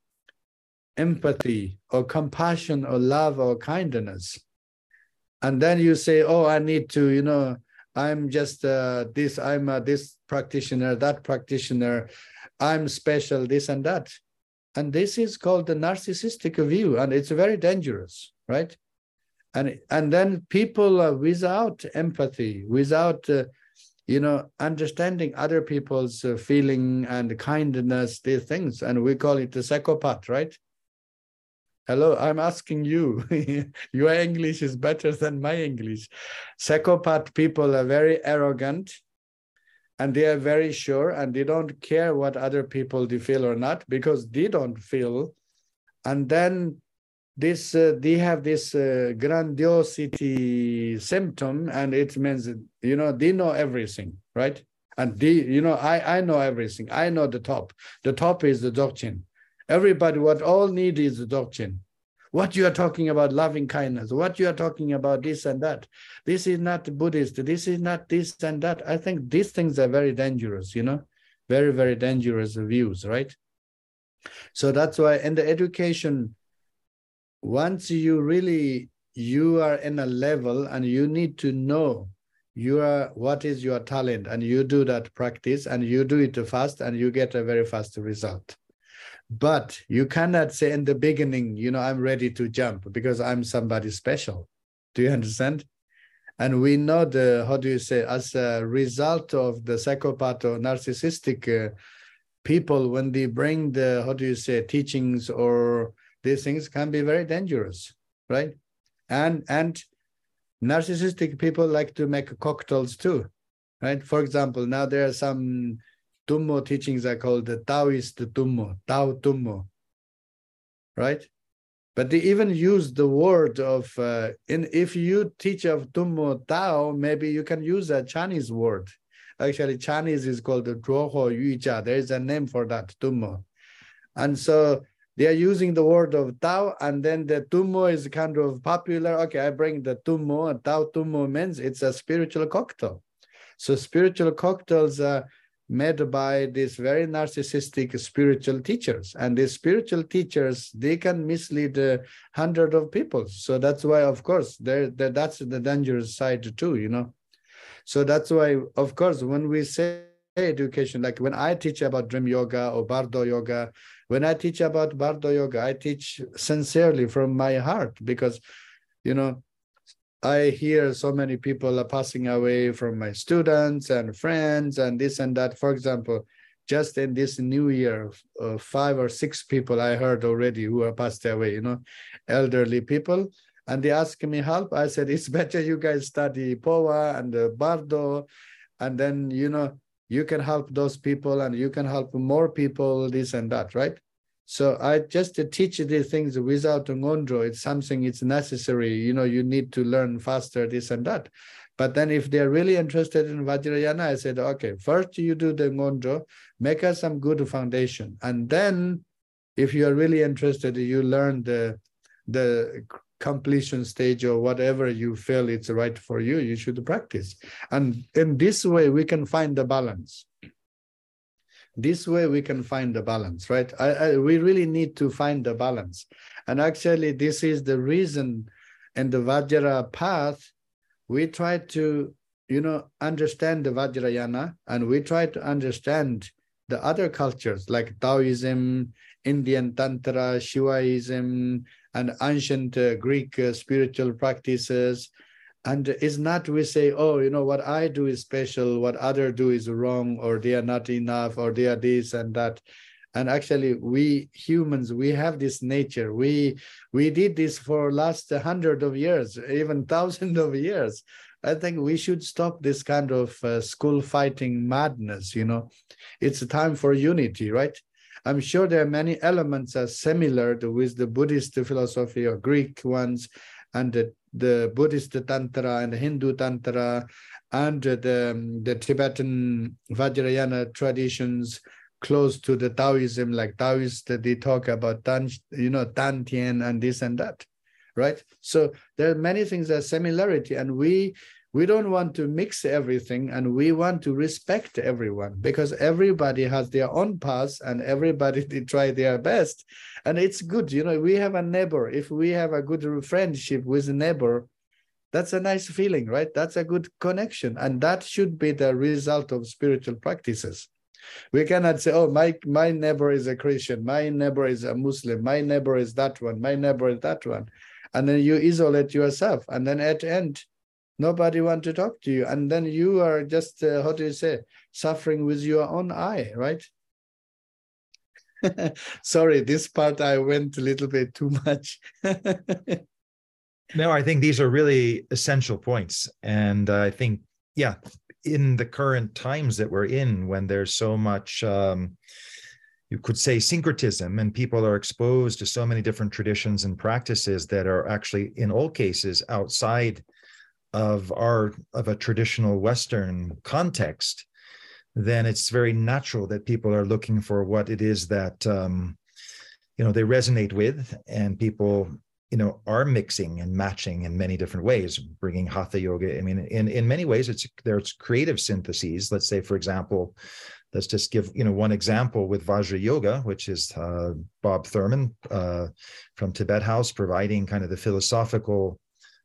empathy or compassion or love or kindness. And then you say, oh, I need to, you know, I'm just uh, this, I'm uh, this practitioner, that practitioner, I'm special, this and that. And this is called the narcissistic view, and it's very dangerous, right? And, and then people without empathy, without uh, you know, understanding other people's uh, feeling and kindness, these things, and we call it the psychopath, right? Hello, I'm asking you. Your English is better than my English. Psychopath people are very arrogant and they are very sure and they don't care what other people they feel or not because they don't feel. And then this uh, they have this uh, grandiosity symptom and it means you know they know everything right and they you know i i know everything i know the top the top is the doctrine Everybody, what all need is the doctrine. What you are talking about loving kindness, what you are talking about this and that. This is not Buddhist, this is not this and that. I think these things are very dangerous, you know, very, very dangerous views, right? So that's why in the education, once you really you are in a level and you need to know you are what is your talent and you do that practice and you do it fast and you get a very fast result but you cannot say in the beginning, you know, I'm ready to jump because I'm somebody special. Do you understand? And we know the, how do you say, as a result of the psychopath or narcissistic uh, people, when they bring the, how do you say, teachings or these things can be very dangerous, right? And, and narcissistic people like to make cocktails too, right? For example, now there are some Tummo teachings are called the Taoist Tummo, Tao Tummo, right? But they even use the word of, uh, in if you teach of Tummo Tao, maybe you can use a Chinese word. Actually, Chinese is called the Zhuohuo Yujia. There is a name for that, Tummo. And so they are using the word of Tao, and then the Tummo is kind of popular. Okay, I bring the Tummo, and Tao Tummo means it's a spiritual cocktail. So spiritual cocktails are made by these very narcissistic spiritual teachers and these spiritual teachers they can mislead a hundred of people so that's why of course there that's the dangerous side too you know so that's why of course when we say education like when i teach about dream yoga or bardo yoga when i teach about bardo yoga i teach sincerely from my heart because you know I hear so many people are passing away from my students and friends and this and that. For example, just in this new year, uh, five or six people I heard already who are passed away, you know, elderly people. And they asked me help. I said, it's better you guys study Phowa and uh, Bardo. And then, you know, you can help those people and you can help more people, this and that, right? So I just teach these things without ngondro. It's something it's necessary. You know, you need to learn faster, this and that. But then if they're really interested in Vajrayana, I said, okay, first you do the ngondro, make us some good foundation. And then if you are really interested, you learn the the completion stage or whatever you feel it's right for you, you should practice. And in this way, we can find the balance. This way we can find the balance, right? I, I, we really need to find the balance. And actually, this is the reason in the Vajra path, we try to, you know, understand the Vajrayana and we try to understand the other cultures like Taoism, Indian Tantra, Shivaism, and ancient uh, Greek uh, spiritual practices, and it's not we say oh you know what i do is special what other do is wrong or they are not enough or they are this and that and actually we humans we have this nature we we did this for last hundred of years even thousand of years I think we should stop this kind of uh, school fighting madness. You know, it's a time for unity, right? I'm sure there are many elements are similar to, with the Buddhist philosophy or Greek ones, and the, the Buddhist Tantra and the Hindu Tantra, and the, um, the Tibetan Vajrayana traditions close to the Taoism, like Taoists, they talk about Tan, you know, Tantien and this and that, right? So there are many things that similarity, and we we don't want to mix everything and we want to respect everyone because everybody has their own path and everybody they try their best. And it's good you know we have a neighbor if we have a good friendship with a neighbor that's a nice feeling right? That's a good connection. And that should be the result of spiritual practices. We cannot say oh my my neighbor is a christian my neighbor is a muslim my neighbor is that one my neighbor is that one. And then you isolate yourself. And then at the end nobody want to talk to you. And then you are just uh, how do you say suffering with your own eye right? Sorry this part i went a little bit too much. No i think these are really essential points. And i think yeah in the current times that we're in when there's so much um, you could say syncretism and people are exposed to so many different traditions and practices that are actually in all cases outside of our of a traditional western context then it's very natural that people are looking for what it is that um, you know they resonate with and people you know are mixing and matching in many different ways bringing hatha yoga. I mean in in many ways it's there's creative syntheses. Let's say for example let's just give you know one example with vajra yoga which is uh, bob thurman uh, from tibet house providing kind of the philosophical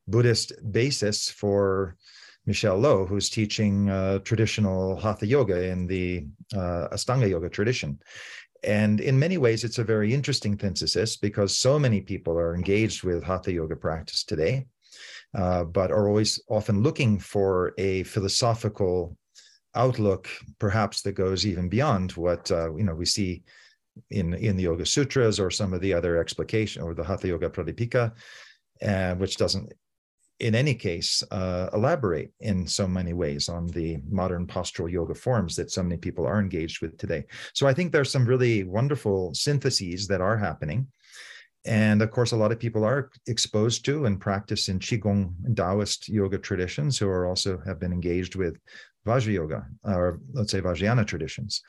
Buddhist basis for Michelle Lo, who's teaching uh, traditional Hatha Yoga in the uh, Ashtanga Yoga tradition. And in many ways, it's a very interesting synthesis because so many people are engaged with Hatha Yoga practice today, uh, but are always often looking for a philosophical outlook, perhaps that goes even beyond what uh, you know we see in in the Yoga Sutras or some of the other explication or the Hatha Yoga Pradipika, uh, which doesn't in any case, uh, elaborate in so many ways on the modern postural yoga forms that so many people are engaged with today. So I think there's some really wonderful syntheses that are happening. And of course, a lot of people are exposed to and practice in Qigong Taoist yoga traditions who are also have been engaged with Vajra yoga, or let's say Vajrayana traditions.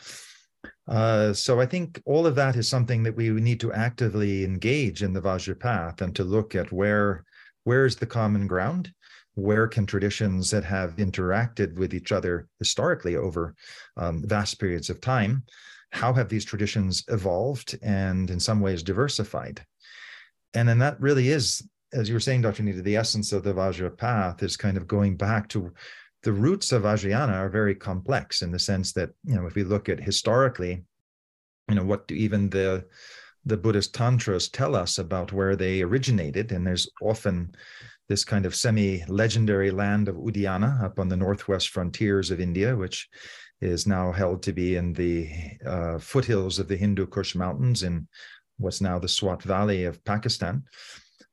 Uh, so I think all of that is something that we need to actively engage in the Vajra path and to look at where where's the common ground? Where can traditions that have interacted with each other historically over um, vast periods of time, how have these traditions evolved and in some ways diversified? And then that really is, as you were saying, Dr. Nida, the essence of the Vajra path is kind of going back to the roots of Vajrayana are very complex in the sense that, you know, if we look at historically, you know, what do even the the Buddhist tantras tell us about where they originated. And there's often this kind of semi legendary land of Uddiyana up on the northwest frontiers of India, which is now held to be in the uh, foothills of the Hindu Kush Mountains in what's now the Swat Valley of Pakistan.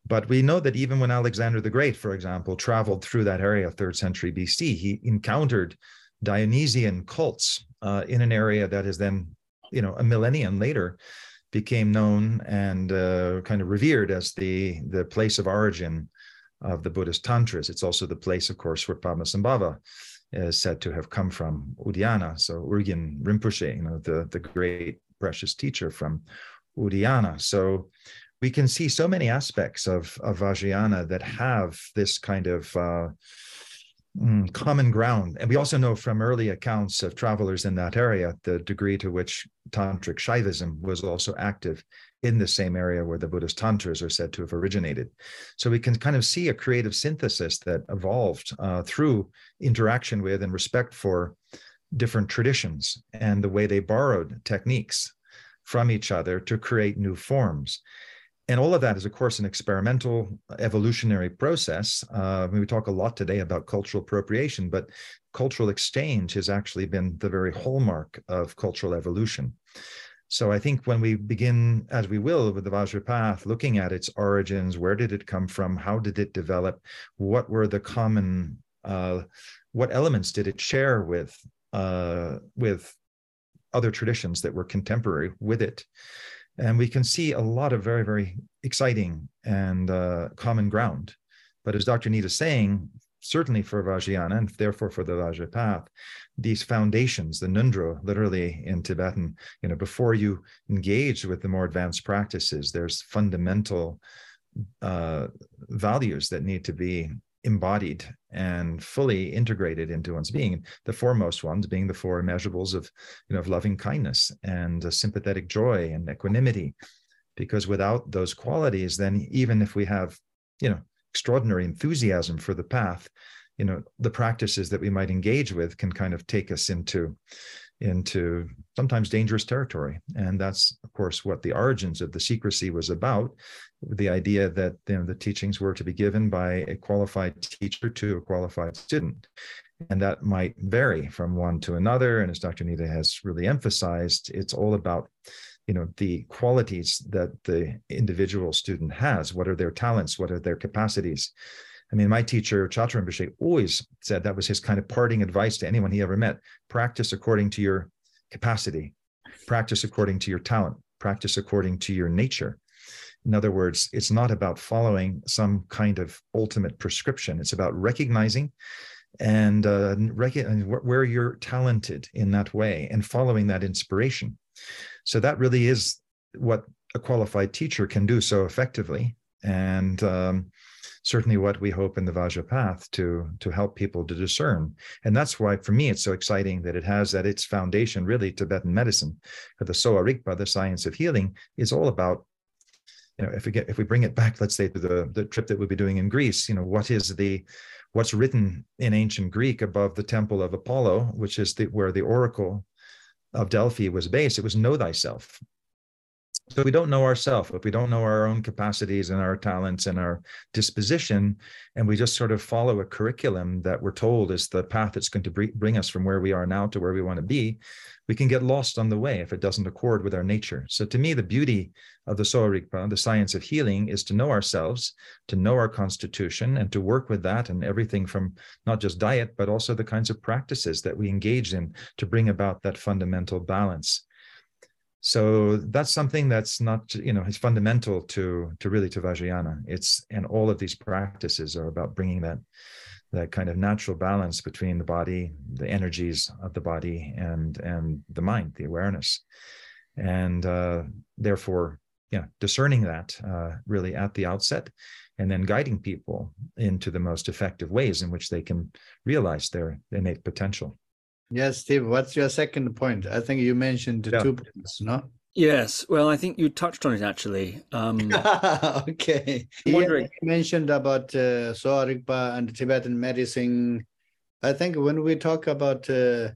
But we know that even when Alexander the Great, for example, traveled through that area, third century BC, he encountered Dionysian cults uh, in an area that is then, you know, a millennium later became known and uh, kind of revered as the, the place of origin of the Buddhist tantras. It's also the place, of course, where Padmasambhava is said to have come from, Uddiyana. So Urgyen Rinpoche, you know, the, the great precious teacher from Uddiyana. So we can see so many aspects of, of Vajrayana that have this kind of uh, mm, common ground. And we also know from early accounts of travelers in that area the degree to which tantric Shaivism was also active in the same area where the Buddhist tantras are said to have originated. So we can kind of see a creative synthesis that evolved uh, through interaction with and respect for different traditions and the way they borrowed techniques from each other to create new forms and all of that is, of course, an experimental evolutionary process. Uh, we talk a lot today about cultural appropriation, but cultural exchange has actually been the very hallmark of cultural evolution. So I think when we begin, as we will, with the Vajra path, looking at its origins, where did it come from? How did it develop? What were the common Uh, what elements did it share with uh, with other traditions that were contemporary with it? And we can see a lot of very, very exciting and uh, common ground. But as Dr. Nida is saying, certainly for Vajrayana and therefore for the Vajra path, these foundations, the Ngondro, literally in Tibetan, you know, before you engage with the more advanced practices, there's fundamental uh, values that need to be embodied and fully integrated into one's being. The foremost ones being the four immeasurables of, you know, of loving kindness and sympathetic joy and equanimity. Because without those qualities, then even if we have, you know, extraordinary enthusiasm for the path, you know, the practices that we might engage with can kind of take us into into sometimes dangerous territory. And that's, of course, what the origins of the secrecy was about the idea that you know, the teachings were to be given by a qualified teacher to a qualified student. And that might vary from one to another. And as Dr. Nida has really emphasized, it's all about you know the qualities that the individual student has what are their talents what are their capacities I mean, my teacher, Chatral Rinpoche, always said that was his kind of parting advice to anyone he ever met practice according to your capacity, practice according to your talent, practice according to your nature. In other words, it's not about following some kind of ultimate prescription, it's about recognizing and uh, where you're talented in that way and following that inspiration. So that really is what a qualified teacher can do so effectively. And um, certainly what we hope in the Vajra path to, to help people to discern. And that's why, for me, it's so exciting that it has at its foundation, really, Tibetan medicine. The Sowa Rigpa, the science of healing, is all about you know, if we get if we bring it back, let's say to the the trip that we'll be doing in Greece, you know, what is the what's written in ancient Greek above the temple of Apollo, which is the where the oracle of Delphi was based? It was know thyself. So we don't know ourselves, if we don't know our own capacities and our talents and our disposition, and we just sort of follow a curriculum that we're told is the path that's going to bring us from where we are now to where we want to be, we can get lost on the way if it doesn't accord with our nature. So to me, the beauty of the Sowa Rigpa, the science of healing, is to know ourselves, to know our constitution, and to work with that and everything from not just diet, but also the kinds of practices that we engage in to bring about that fundamental balance so that's something that's not you know it's fundamental to to really to vajrayana. It's and all of these practices are about bringing that that kind of natural balance between the body the energies of the body and and the mind the awareness. And uh, therefore yeah discerning that uh, really at the outset and then guiding people into the most effective ways in which they can realize their innate potential Yes, Steve, what's your second point? I think you mentioned yeah. two points, no? Yes, well, I think you touched on it actually. Um, okay. I'm wondering. Yeah, you mentioned about uh, Sowa Rigpa and Tibetan medicine. I think when we talk about uh,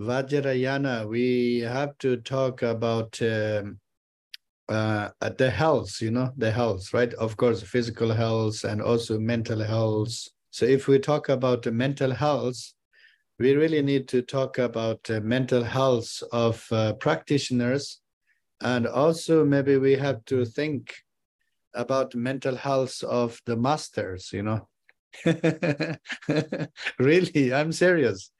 Vajrayana, we have to talk about um, uh, the health, you know, the health, right? Of course, physical health and also mental health. So if we talk about the mental health, we really need to talk about uh, mental health of uh, practitioners. And also maybe we have to think about mental health of the masters you know? Really i'm serious.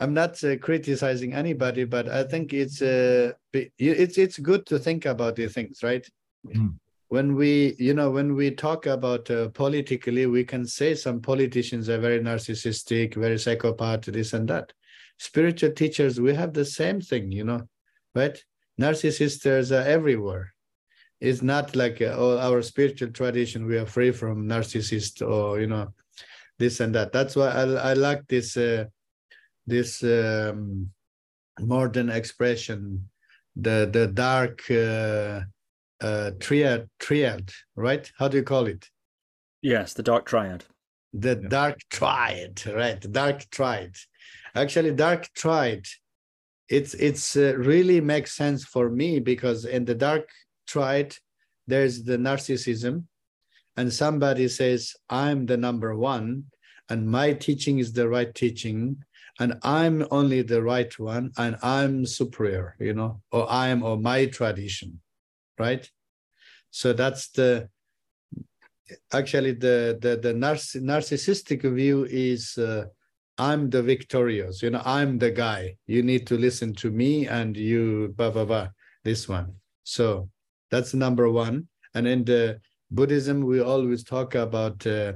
I'm not uh, criticizing anybody but i think it's uh, it's it's good to think about these things right? Mm when we you know when we talk about uh, politically we can say some politicians are very narcissistic very psychopath this and that. Spiritual teachers we have the same thing you know right? Narcissists are everywhere. It's not like uh, oh, our spiritual tradition we are free from narcissists or you know this and that. That's why i, I like this uh, this um, modern expression the the dark uh, uh, triad, triad, right? How do you call it? Yes, the dark triad. The yeah. dark triad, right? Dark triad. Actually, dark triad. It's it's uh, really makes sense for me because in the dark triad, there's the narcissism, and somebody says, "I'm the number one, and my teaching is the right teaching." and I'm only the right one, and I'm superior, you know, or I'm or my tradition right? So that's the actually the the the narciss- narcissistic view is uh, i'm the victorious you know i'm the guy. You need to listen to me and you blah blah blah this one. So that's number one. And in the buddhism we always talk about uh,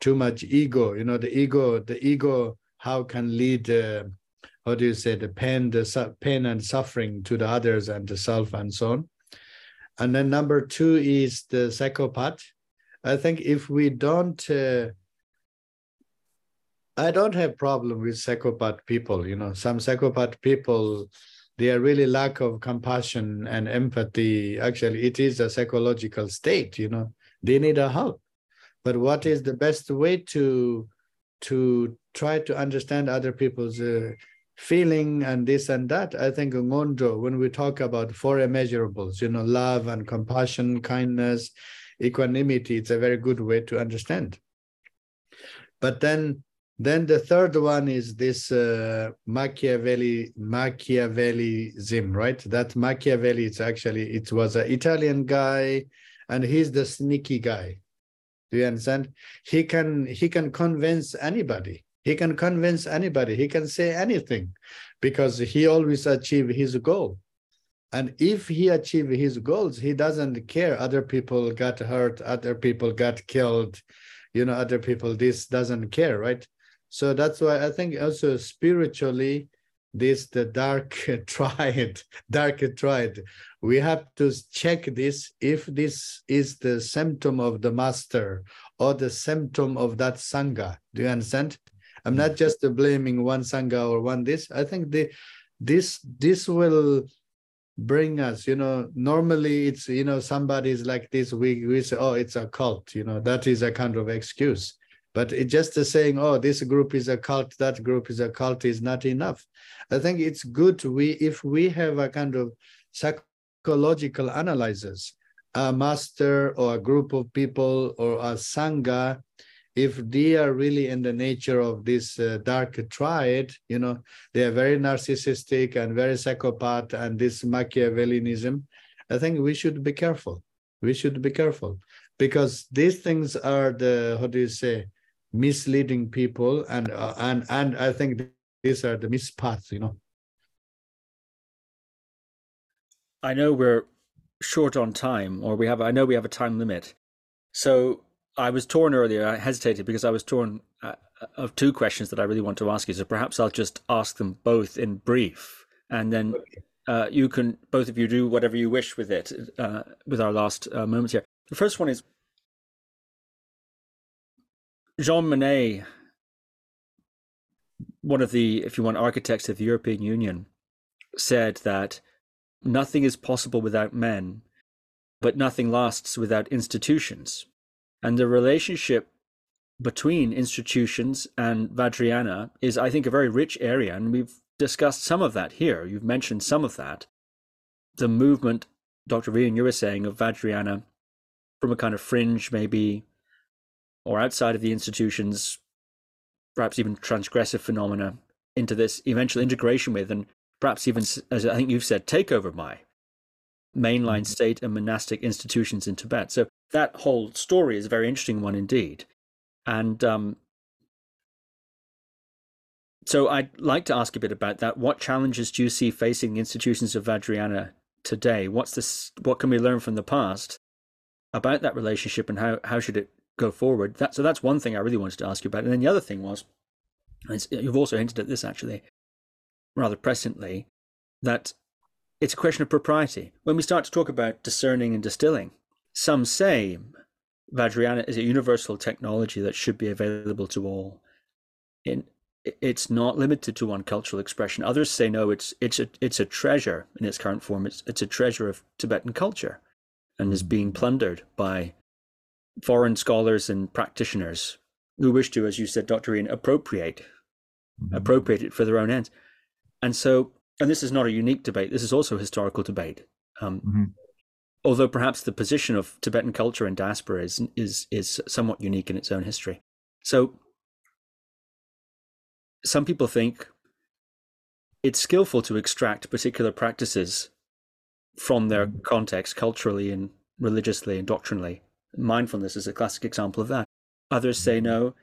too much ego you know the ego the ego how can lead uh, how do you say the pain the pain and suffering to the others and the self and so on and then number two is the psychopath I think if we don't, uh, I don't have problem with psychopath people. You know, some psychopath people, they are really lack of compassion and empathy. Actually, it is a psychological state. You know, they need a help. But what is the best way to to try to understand other people's uh, feeling and this and that? I think Ngondro, when we talk about four immeasurables, you know, love and compassion, kindness, equanimity it's a very good way to understand. But then then the third one is this uh, machiavelli machiavellism right? That machiavelli it's actually it was an italian guy and he's the sneaky guy. Do you understand? He can he can convince anybody he can convince anybody. He can say anything because he always achieve his goal. And if he achieve his goals he doesn't care. Other people got hurt. Other people got killed. You know other people this doesn't care right? So that's why i think also spiritually this the dark triad dark triad we have to check this if this is the symptom of the master or the symptom of that sangha. Do you understand i'm not mm-hmm. just blaming one sangha or one this. I think the this this will bring us you know normally it's you know somebody's like this we we say oh it's a cult you know that is a kind of excuse. But it just saying oh this group is a cult that group is a cult is not enough. I think it's good we if we have a kind of psychological analysis a master or a group of people or a sangha if they are really in the nature of this uh, dark triad, you know, they are very narcissistic and very psychopath and this Machiavellianism, I think we should be careful. We should be careful because these things are the, how do you say, misleading people and uh, and and I think these are the mispaths, you know. I know we're short on time, or we have. I know we have a time limit. So I was torn earlier. I hesitated because I was torn uh, of two questions that I really want to ask you. So perhaps I'll just ask them both in brief, and then uh, you can both of you do whatever you wish with it. Uh, with our last uh, moments here, the first one is Jean Monnet, one of the, if you want, architects of the European Union, said that nothing is possible without men, but nothing lasts without institutions. And the relationship between institutions and Vajrayana is, I think, a very rich area. And we've discussed some of that here. You've mentioned some of that. The movement, Dr. Ian, you were saying, of Vajrayana from a kind of fringe, maybe, or outside of the institutions, perhaps even transgressive phenomena, into this eventual integration with, and perhaps even, as I think you've said, takeover by mainline mm-hmm. state and monastic institutions in Tibet. So that whole story is a very interesting one indeed. And um, so I'd like to ask a bit about that. What challenges do you see facing the institutions of Vajrayana today? What's this? What can we learn from the past about that relationship, and how how should it go forward? That so that's one thing I really wanted to ask you about. And then the other thing was, you've also hinted at this actually, rather presently, that it's a question of propriety. When we start to talk about discerning and distilling, some say Vajrayana is a universal technology that should be available to all. In, it's not limited to one cultural expression. Others say no, it's it's a it's a treasure in its current form. It's it's a treasure of Tibetan culture, and is being plundered by foreign scholars and practitioners who wish to, as you said, Dr. Ian, appropriate mm-hmm. appropriate it for their own ends. And so, and this is not a unique debate. This is also a historical debate. Um, mm-hmm although perhaps the position of Tibetan culture in diaspora is is is somewhat unique in its own history. So some people think it's skillful to extract particular practices from their context culturally and religiously and doctrinally mindfulness is a classic example of that. Others say no,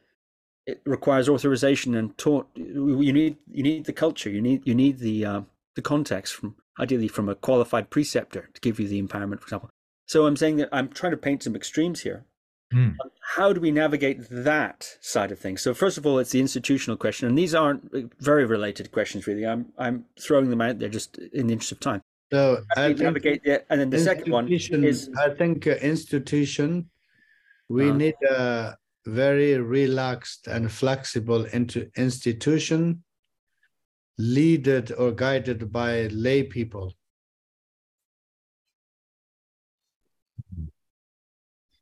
it requires authorization and taught. You need you need the culture. You need you need the uh, the context from ideally from a qualified preceptor to give you the empowerment, for example. So I'm saying that I'm trying to paint some extremes here. Mm. How do we navigate that side of things? So first of all, it's the institutional question, and these aren't very related questions, really. I'm I'm throwing them out there just in the interest of time. So I think navigate the, and then the second one is I think uh, institution, we Uh. need a very relaxed and flexible into institution, leaded or guided by lay people.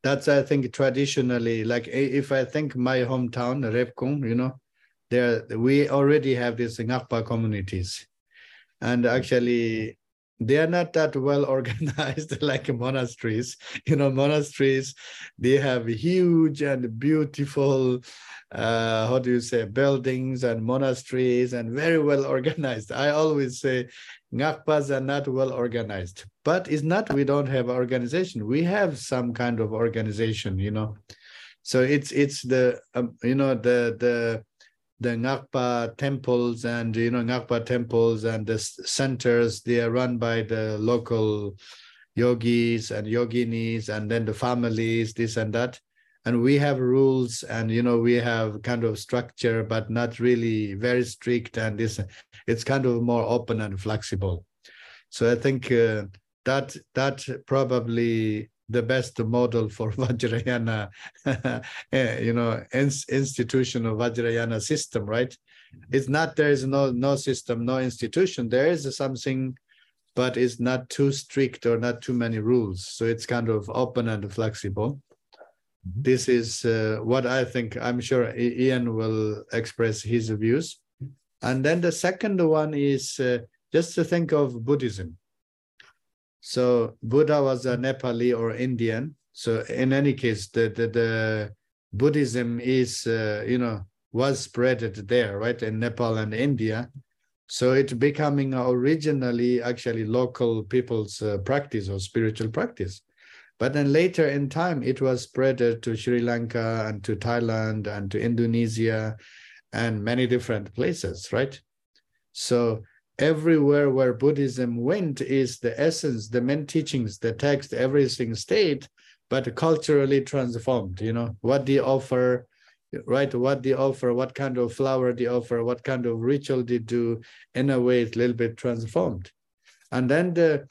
That's I think traditionally like if I think my hometown Rebkong, you know, there we already have these Ngakpa communities, and actually they are not that well organized like monasteries. You know monasteries they have huge and beautiful uh how do you say buildings and monasteries and very well organized. I always say ngakpas are not well organized. But it's not we don't have organization. We have some kind of organization you know. So it's it's the um, you know the the the Ngakpa temples and you know Ngakpa temples and the centers they are run by the local yogis and yoginis and then the families this and that. And we have rules and you know we have kind of structure but not really very strict and this it's kind of more open and flexible. So i think uh, that that probably the best model for vajrayana eh, you know ins- institution of vajrayana system right? It's not there is no no system no institution. There is something but it's not too strict or not too many rules. So it's kind of open and flexible. Mhm. this is uh, what i think i'm sure ian will express his views. And then the second one is uh, just to think of buddhism so buddha was a nepali or indian. So in any case the the, the buddhism is uh, you know was spreaded there right in nepal and india. So it's becoming originally actually local people's uh, practice or spiritual practice. But then later in time it was spread uh, to sri lanka and to thailand and to indonesia and many different places right? So everywhere where buddhism went is the essence the main teachings the text everything stayed but culturally transformed you know? What they offer right? What they offer what kind of flower they offer what kind of ritual they do in a way it's a little bit transformed. And then the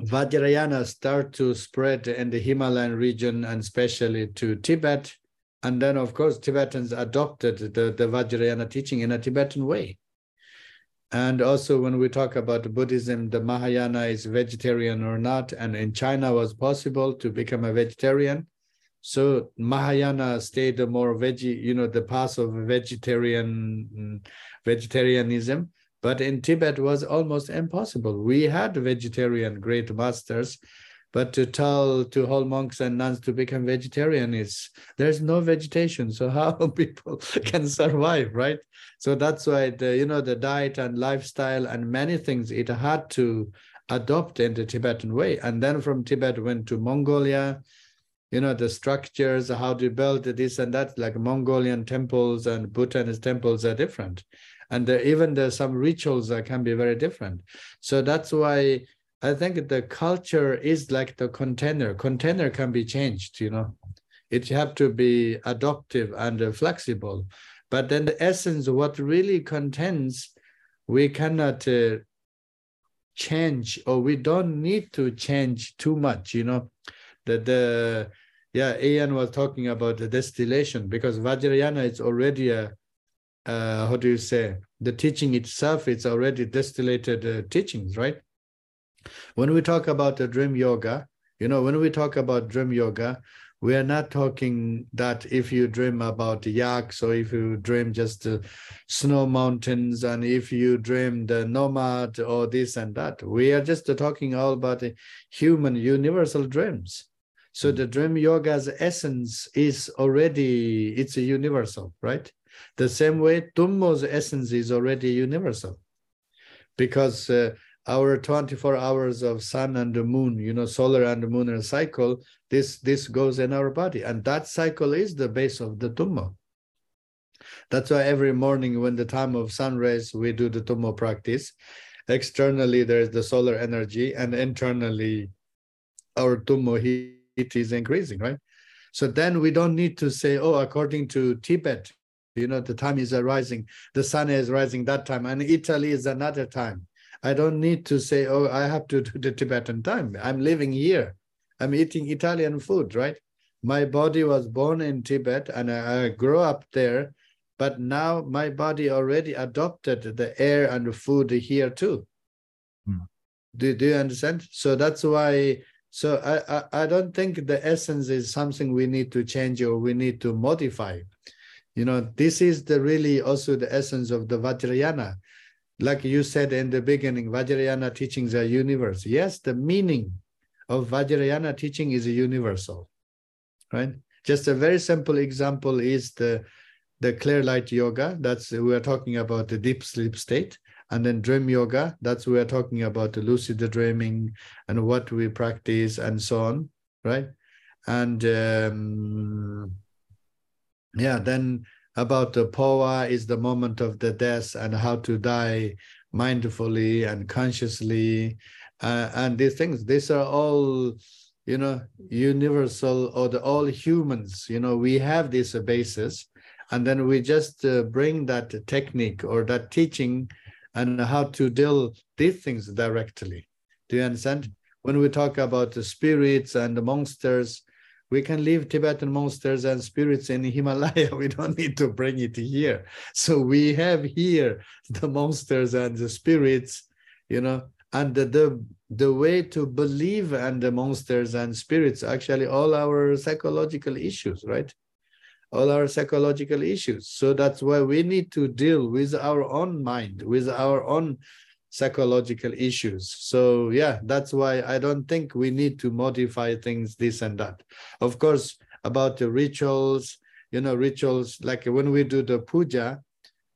vajrayana start to spread in the himalayan region and especially to tibet. And then of course tibetans adopted the, the vajrayana teaching in a tibetan way and also when we talk about buddhism the mahayana is vegetarian or not and in china was possible to become a vegetarian so Mahayana stayed more veggie, you know, the path of vegetarian mm, vegetarianism. But in Tibet was almost impossible. We had vegetarian great masters, but to tell to whole monks and nuns to become vegetarian is there's no vegetation. So how people can survive, right? So that's why the you know the diet and lifestyle and many things it had to adopt in the Tibetan way. And then from Tibet went to Mongolia, you know the structures how to build this and that like mongolian temples and bhutanese temples are different. And there, even there's some rituals that can be very different. So that's why i think the culture is like the container. Container can be changed you know. It have to be adaptive and flexible but then the essence what really contains we cannot uh, change or we don't need to change too much you know? The the yeah ian was talking about the distillation because vajrayana is already a uh, how do you say? The teaching itself it's already distillated uh, teachings right? When we talk about the dream yoga you know when we talk about dream yoga we are not talking that if you dream about yaks or if you dream just uh, snow mountains and if you dream the nomad or this and that. We are just talking all about the human universal dreams. So the dream yoga's essence is already it's a universal right? The same way tummo's essence is already universal. Because uh, our 24 hours of sun and the moon, you know, solar and the lunar cycle, this, this goes in our body. And that cycle is the base of the tummo. That's why every morning when the time of sunrise, we do the tummo practice. Externally, there is the solar energy, and internally, our tummo heat is increasing, right? So then we don't need to say, oh, according to Tibet, you know, the time is arising, the sun is rising that time, and Italy is another time. I don't need to say, oh, I have to do the Tibetan time. I'm living here. I'm eating Italian food, right? My body was born in Tibet and I, I grew up there, but now my body already adopted the air and the food here too. Hmm. Do, do you understand? So that's why so I, I, I don't think the essence is something we need to change or we need to modify. You know, this is the really also the essence of the Vajrayana. Like you said in the beginning, Vajrayana teachings are universal. Yes, the meaning of Vajrayana teaching is universal, right? Just a very simple example is the the clear light yoga. That's we are talking about the deep sleep state. And then dream yoga, that's we are talking about the lucid dreaming and what we practice and so on, right? And um, yeah, then about the phowa is the moment of the death and how to die mindfully and consciously. Uh, and these things, these are all, you know, universal or the all humans, you know, we have this basis. And then we just uh, bring that technique or that teaching and how to deal these things directly. Do you understand? When we talk about the spirits and the monsters, we can leave Tibetan monsters and spirits in Himalaya. We don't need to bring it here. So we have here the monsters and the spirits, you know, and the, the, the way to believe and the monsters and spirits, actually all our psychological issues, right? all our psychological issues. So that's why we need to deal with our own mind, with our own psychological issues. So yeah, that's why I don't think we need to modify things this and that. Of course, about the rituals, you know, rituals like when we do the puja,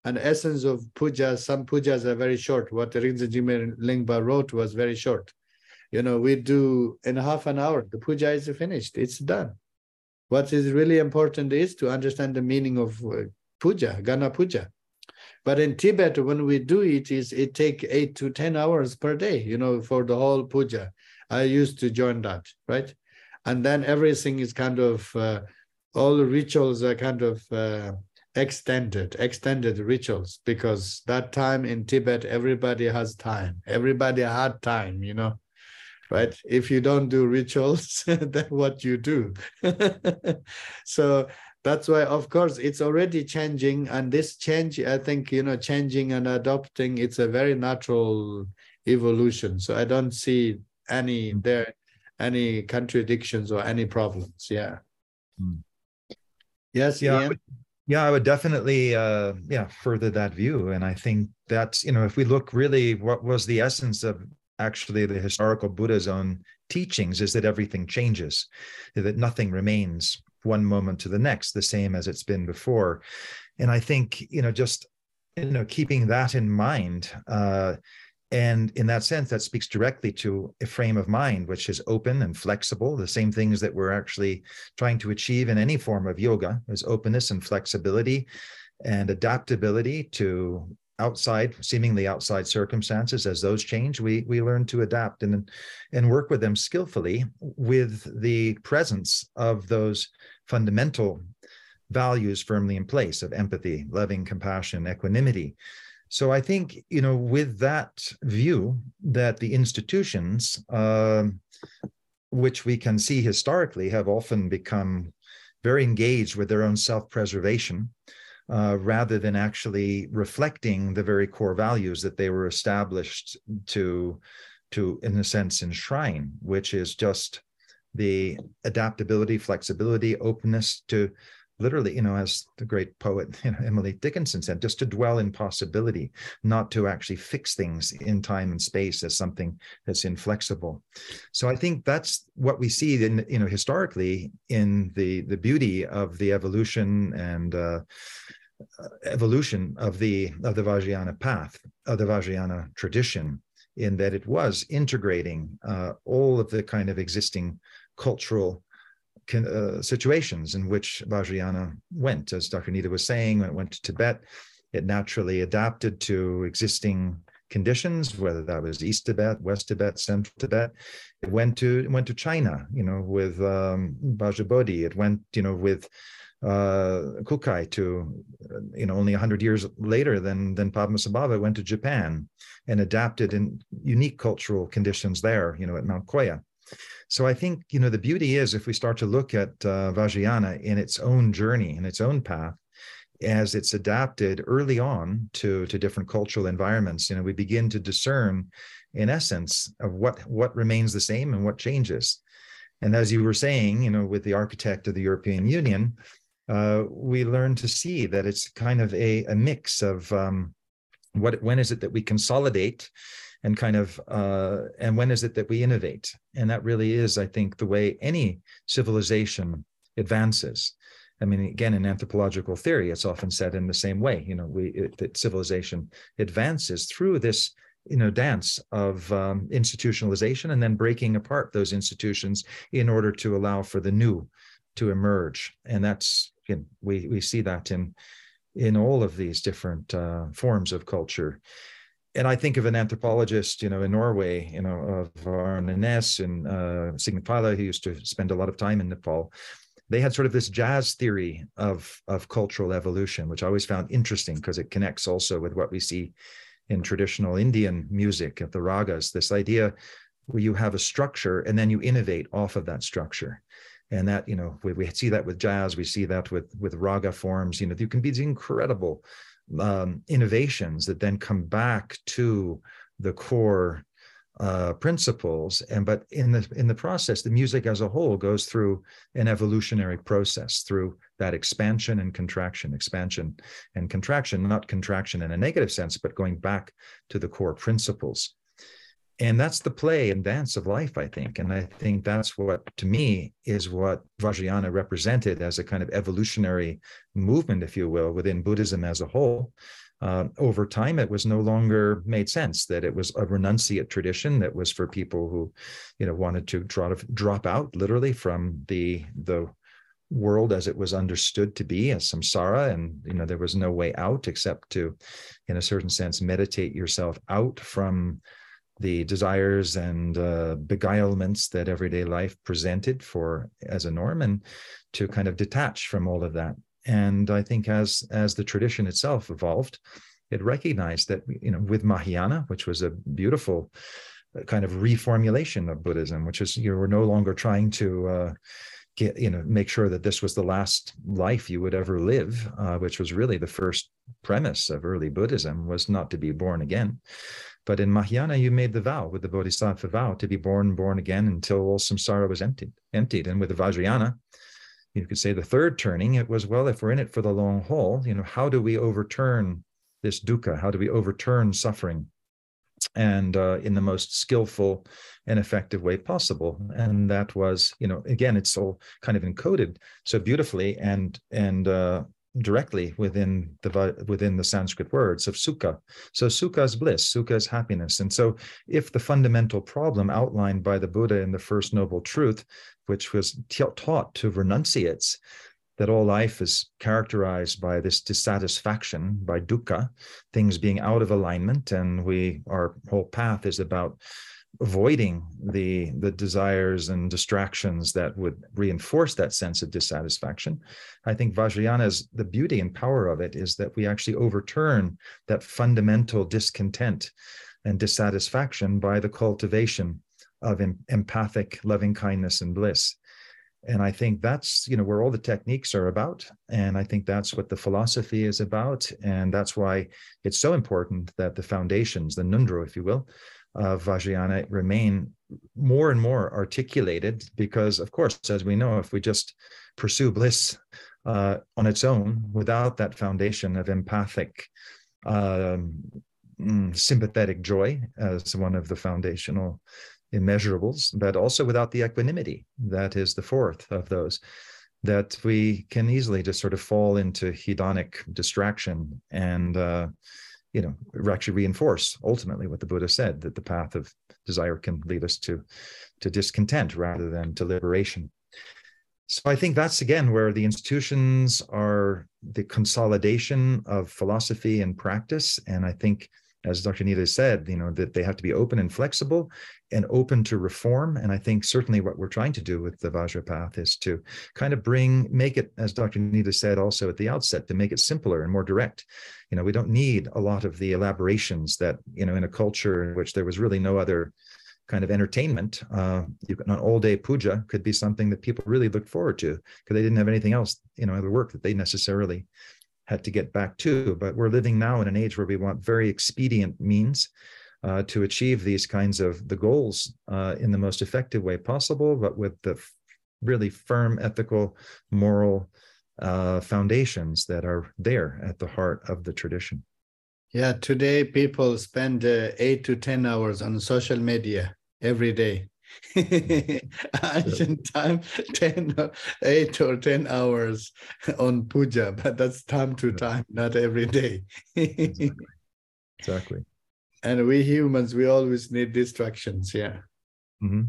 an essence of puja, some pujas are very short. What Rigdzin Jigme Lingpa wrote was very short. You know, we do in half an hour, the puja is finished, it's done. What is really important is to understand the meaning of uh, puja, Gana puja. But in Tibet, when we do it, is it take eight to 10 hours per day, you know, for the whole puja. I used to join that, right? And then everything is kind of, uh, all the rituals are kind of uh, extended, extended rituals, because that time in Tibet, everybody has time. Everybody had time, you know right? If you don't do rituals, then what you do. so that's why, of course, it's already changing. And this change, I think, you know, changing and adopting, it's a very natural evolution. So I don't see any there any contradictions or any problems. Yeah. Mm. Yes. Yeah. I would, yeah, I would definitely, uh, yeah, further that view. And I think that's, you know, if we look really, what was the essence of actually the historical Buddha's own teachings is that everything changes, that nothing remains one moment to the next the same as it's been before. And I think, you know, just, you know, keeping that in mind, uh, and in that sense, that speaks directly to a frame of mind which is open and flexible. The same things that we're actually trying to achieve in any form of yoga is openness and flexibility and adaptability to outside seemingly outside circumstances as those change we we learn to adapt and and work with them skillfully with the presence of those fundamental values firmly in place of empathy loving compassion equanimity. So i think you know with that view that the institutions uh, which we can see historically have often become very engaged with their own self-preservation uh, rather than actually reflecting the very core values that they were established to, to in a sense, enshrine, which is just the adaptability, flexibility, openness to literally, you know, as the great poet you know, Emily Dickinson said, just to dwell in possibility, not to actually fix things in time and space as something that's inflexible. So I think that's what we see in, you know, historically in the the beauty of the evolution and uh, evolution of the of the Vajrayana path, of the Vajrayana tradition, in that it was integrating uh, all of the kind of existing cultural uh, situations in which Vajrayana went. As Dr. Nida was saying, when it went to Tibet, it naturally adapted to existing conditions, whether that was East Tibet, West Tibet, Central Tibet. It went to it went to China, you know, with um. It went, you know, with uh, Kukai to, you know, only 100 years later than, than Padmasambhava went to Japan and adapted in unique cultural conditions there, you know, at Mount Koya. So I think, you know, the beauty is if we start to look at uh, Vajrayana in its own journey, in its own path, as it's adapted early on to, to different cultural environments, you know, we begin to discern, in essence, of what, what remains the same and what changes. And as you were saying, you know, with the architect of the European Union, uh, we learn to see that it's kind of a, a mix of um, what when is it that we consolidate and kind of uh, and when is it that we innovate? And that really is i think the way any civilization advances. I mean again in anthropological theory it's often said in the same way you know we it, that civilization advances through this you know dance of um, institutionalization and then breaking apart those institutions in order to allow for the new to emerge. And that's you know, we we see that in in all of these different uh, forms of culture and I think of an anthropologist, you know, in Norway, you know, of Arne Næss and uh, Sigmund Pala, who used to spend a lot of time in Nepal. They had sort of this jazz theory of of cultural evolution, which I always found interesting because it connects also with what we see in traditional Indian music of the ragas. This idea where you have a structure and then you innovate off of that structure and that you know we, we see that with jazz we see that with with raga forms you know there can be these incredible um, innovations that then come back to the core uh, principles. And but in the in the process the music as a whole goes through an evolutionary process through that expansion and contraction expansion and contraction not contraction in a negative sense but going back to the core principles and that's the play and dance of life i think. And i think that's what to me is what vajrayana represented as a kind of evolutionary movement if you will within buddhism as a whole. Uh, over time it was no longer made sense that it was a renunciate tradition that was for people who you know wanted to drop, drop out literally from the the world as it was understood to be as samsara. And you know there was no way out except to in a certain sense meditate yourself out from the desires and uh, beguilements that everyday life presented for as a norm and to kind of detach from all of that. And i think as as the tradition itself evolved it recognized that you know with mahayana which was a beautiful uh, kind of reformulation of buddhism which is you were no longer trying to uh, get you know make sure that this was the last life you would ever live uh, which was really the first premise of early buddhism was not to be born again but in Mahayana, you made the vow with the Bodhisattva vow to be born, born again until all samsara was emptied. Emptied, and with the Vajrayana, you could say the third turning. It was well, if we're in it for the long haul, you know, how do we overturn this dukkha? How do we overturn suffering? And uh, in the most skillful and effective way possible. And that was, you know, again, it's all kind of encoded so beautifully and and uh, directly within the within the Sanskrit words of sukha. So sukha is bliss, sukha is happiness. And so if the fundamental problem outlined by the Buddha in the first noble truth, which was taught to renunciates, that all life is characterized by this dissatisfaction, by dukkha, things being out of alignment, and we our whole path is about avoiding the the desires and distractions that would reinforce that sense of dissatisfaction. I think vajrayana's the beauty and power of it is that we actually overturn that fundamental discontent and dissatisfaction by the cultivation of em- empathic loving kindness and bliss. And i think that's you know where all the techniques are about. And i think that's what the philosophy is about. And that's why it's so important that the foundations the ngondro if you will of Vajrayana remain more and more articulated because, of course, as we know, if we just pursue bliss uh, on its own without that foundation of empathic, um, mm, sympathetic joy as one of the foundational immeasurables, but also without the equanimity, that is the fourth of those, that we can easily just sort of fall into hedonic distraction and uh, you know actually reinforce ultimately what the buddha said that the path of desire can lead us to to discontent rather than to liberation. So i think that's again where the institutions are the consolidation of philosophy and practice. And i think as Dr. Nida said, you know, that they have to be open and flexible and open to reform. And I think certainly what we're trying to do with the Vajra path is to kind of bring, make it, as Dr. Nida said also at the outset, to make it simpler and more direct. You know, we don't need a lot of the elaborations that, you know, in a culture in which there was really no other kind of entertainment. Uh, you an all day puja could be something that people really looked forward to because they didn't have anything else, you know, other work that they necessarily had to get back to. But we're living now in an age where we want very expedient means uh, to achieve these kinds of the goals uh, in the most effective way possible, but with the f- really firm ethical, moral uh, foundations that are there at the heart of the tradition. Yeah, today people spend uh, eight to 10 hours on social media every day. ancient time 10 8 or 10 hours on puja but that's time to time not every day. Exactly. And we humans we always need distractions yeah. Mm-hmm.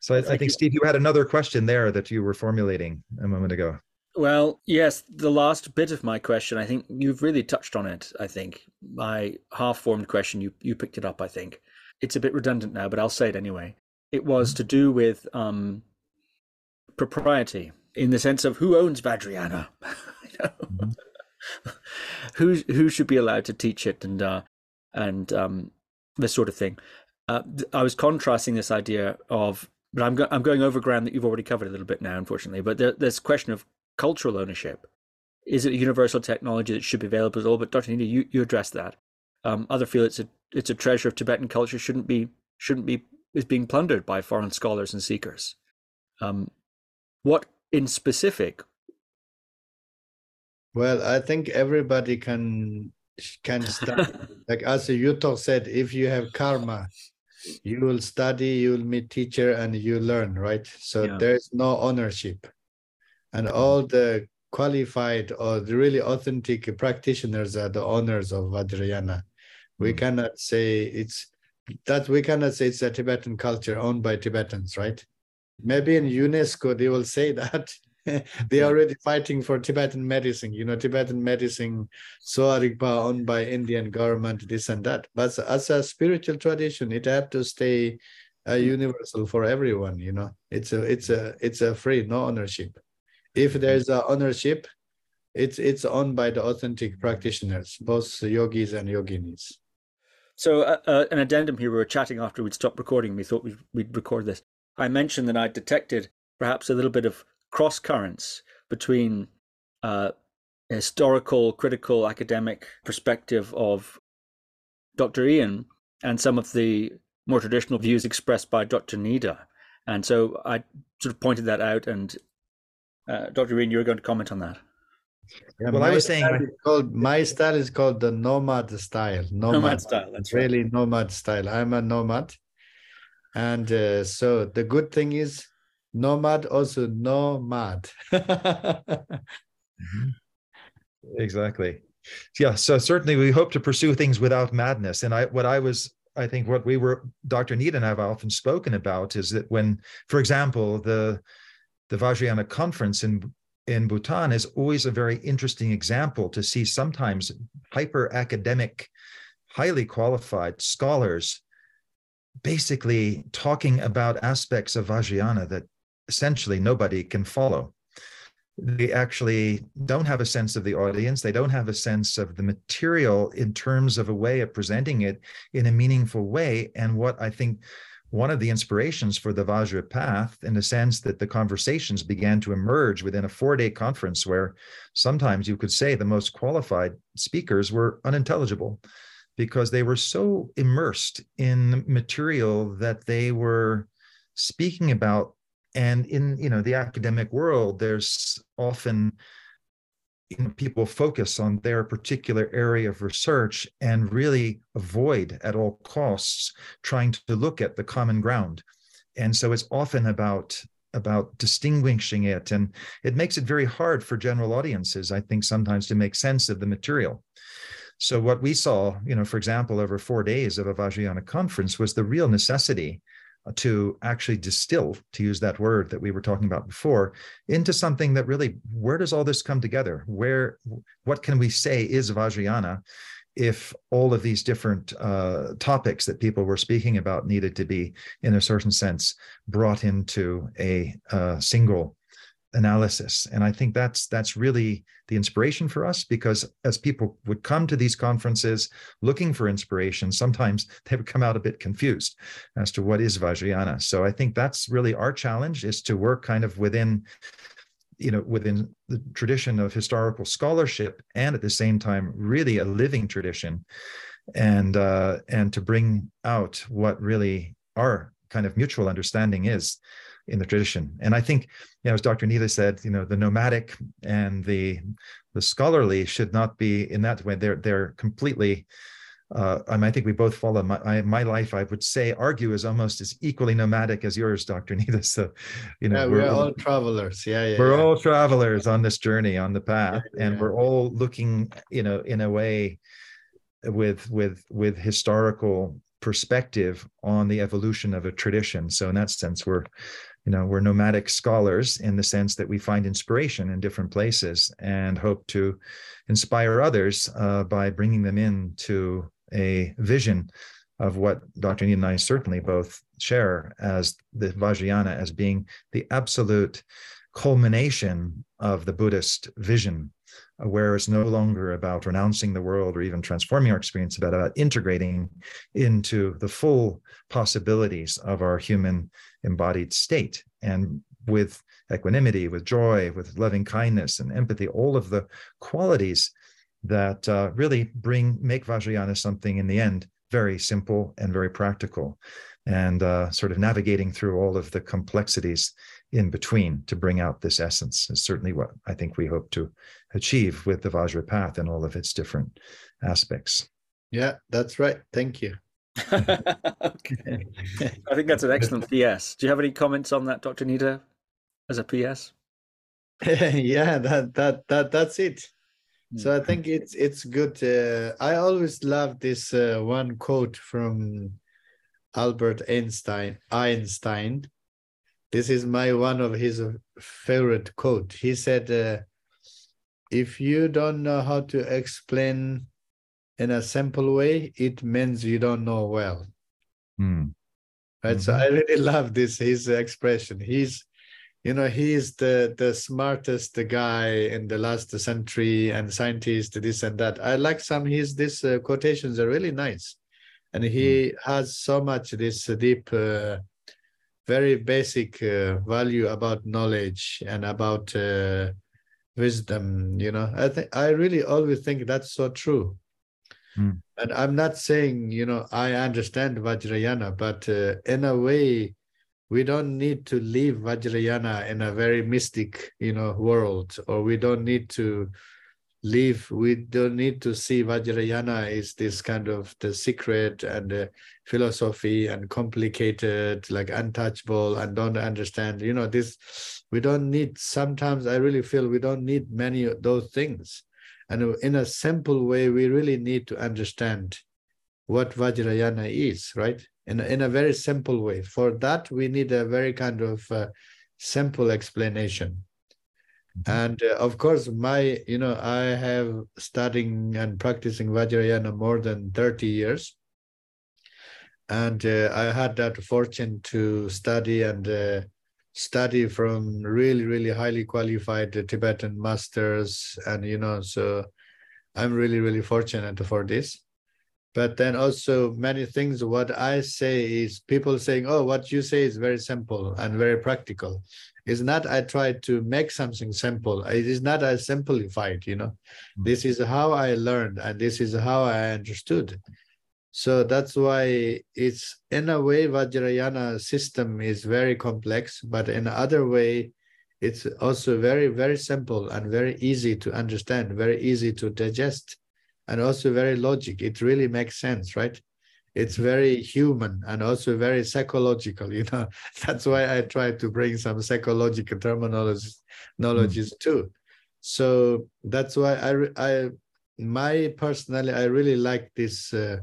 so I, I think steve you had another question there that you were formulating a moment ago. Well, yes, the last bit of my question, I think you've really touched on it. I think. My half-formed question, you you picked it up. I think it's a bit redundant now, but I'll say it anyway. It was mm-hmm. to do with um, propriety in the sense of who owns Vajrayana, mm-hmm. who who should be allowed to teach it, and uh, and um, this sort of thing. Uh, I was contrasting this idea of, but I'm go- I'm going over ground that you've already covered a little bit now, unfortunately. But there, there's question of cultural ownership. Is it a universal technology that should be available to all? But Dr. Nida, you, you addressed that. Um, other feel it's a it's a treasure of Tibetan culture shouldn't be shouldn't be is being plundered by foreign scholars and seekers. Um, what in specific? Well, I think everybody can can study. like as Yuthok said, if you have karma, you will study, you will meet teacher, and you learn. Right. So yeah. there's no ownership, and all the qualified or the really authentic practitioners are the owners of Vajrayana we mm. cannot say it's that we cannot say it's a Tibetan culture owned by Tibetans, right? Maybe in UNESCO they will say that they are already fighting for Tibetan medicine. You know, Tibetan medicine, Sowa Rigpa owned by Indian government, this and that. But as a spiritual tradition, it have to stay uh, hmm. universal for everyone. You know, it's a it's a it's a free, no ownership. If hmm. there's a ownership, it's it's owned by the authentic practitioners, both yogis and yoginis. So, uh, uh, an addendum here. We were chatting after we'd stopped recording. We thought we'd, we'd record this. I mentioned that I detected perhaps a little bit of cross currents between uh, historical, critical, academic perspective of Dr. Ian and some of the more traditional views expressed by Dr. Nida. And so I sort of pointed that out. And uh, Dr. Ian, you were going to comment on that. Yeah, well, I was saying called my style is called the nomad style. Nomad, nomad style. That's really right. nomad style. I'm a nomad, and uh, so the good thing is nomad also nomad. mm-hmm. Exactly. Yeah. So certainly we hope to pursue things without madness. And I, what I was I think what we were, Dr. Nida and I have often spoken about is that when, for example, the the Vajrayana conference in in Bhutan is always a very interesting example to see sometimes hyper academic, highly qualified scholars basically talking about aspects of Vajrayana that essentially nobody can follow. They actually don't have a sense of the audience. They don't have a sense of the material in terms of a way of presenting it in a meaningful way. And what I think one of the inspirations for the Vajra path in the sense that the conversations began to emerge within a four day conference where sometimes you could say the most qualified speakers were unintelligible because they were so immersed in material that they were speaking about. And in you know the academic world there's often you know, people focus on their particular area of research and really avoid at all costs trying to look at the common ground. And so it's often about about distinguishing it and it makes it very hard for general audiences i think sometimes to make sense of the material So what we saw, you know, for example, over four days of a Vajrayana conference was the real necessity to actually distill, to use that word that we were talking about before, into something that really, where does all this come together? Where, what can we say is Vajrayana if all of these different uh, topics that people were speaking about needed to be, in a certain sense, brought into a, a single analysis. And i think that's that's really the inspiration for us because as people would come to these conferences looking for inspiration sometimes they would come out a bit confused as to what is vajrayana. So i think that's really our challenge is to work kind of within you know within the tradition of historical scholarship and at the same time really a living tradition and uh and to bring out what really our kind of mutual understanding is in the tradition. And I think, you know, as Dr. Nida said, you know, the nomadic and the the scholarly should not be in that way. They're they're completely. Uh, I, mean, I think we both follow my I, my life. I would say argue is almost as equally nomadic as yours, Dr. Nida. So, you know, yeah, we're, we're all travelers. Yeah, yeah. We're yeah. all travelers on this journey, on the path, and we're all looking, you know, in a way, with with with historical perspective on the evolution of a tradition. So in that sense, we're you know we're nomadic scholars in the sense that we find inspiration in different places and hope to inspire others uh, by bringing them into a vision of what Dr. Nida and I certainly both share as the Vajrayana as being the absolute culmination of the Buddhist vision, where it's no longer about renouncing the world or even transforming our experience, but about integrating into the full possibilities of our human embodied state. And with equanimity, with joy, with loving kindness and empathy, all of the qualities that uh, really bring make Vajrayana something in the end very simple and very practical, and uh, sort of navigating through all of the complexities in between to bring out this essence is certainly what I think we hope to achieve with the Vajra path and all of its different aspects. Yeah, that's right. Thank you. okay. I think that's an excellent PS. Do you have any comments on that, Dr. Nida, as a PS? yeah, that that that that's it. So I hmm. think it's it's good. Uh, I always love this uh, one quote from Albert Einstein. Einstein. This is my one of his favorite quote. He said, uh, "If you don't know how to explain in a simple way, it means you don't know well. Mm. Right. Mm-hmm. So I really love this his expression. He's, you know, he's the the smartest guy in the last century and scientist, this and that. I like some his these uh, quotations are really nice, and he mm. has so much this deep. Uh, very basic uh, value about knowledge and about uh, wisdom you know i think i really always think that's so true Mm. And I'm not saying, you know, I understand Vajrayana, but uh, in a way, we don't need to leave Vajrayana in a very mystic, you know, world, or we don't need to leave, we don't need to see Vajrayana is this kind of the secret and the philosophy and complicated, like untouchable and don't understand, you know, this, we don't need, sometimes I really feel we don't need many of those things and in a simple way, we really need to understand what Vajrayana is, right? In a, in a very simple way. For that, we need a very kind of uh, simple explanation. Mm-hmm. And uh, of course, my, you know, I have studying and practicing Vajrayana more than 30 years. And uh, I had that fortune to study and uh, study from really really highly qualified tibetan masters and you know so i'm really really fortunate for this. But then also many things what i say is people saying oh what you say is very simple and very practical. Is not i try to make something simple. It is not as simplified you know. Mm-hmm. this is how i learned and this is how i understood so that's why it's in a way Vajrayana system is very complex, but in other way, it's also very, very simple and very easy to understand, very easy to digest, and also very logic. It really makes sense, right? It's very human and also very psychological, you know. That's why I try to bring some psychological terminologies, knowledges mm. too. So that's why I, I my personally, I really like this uh,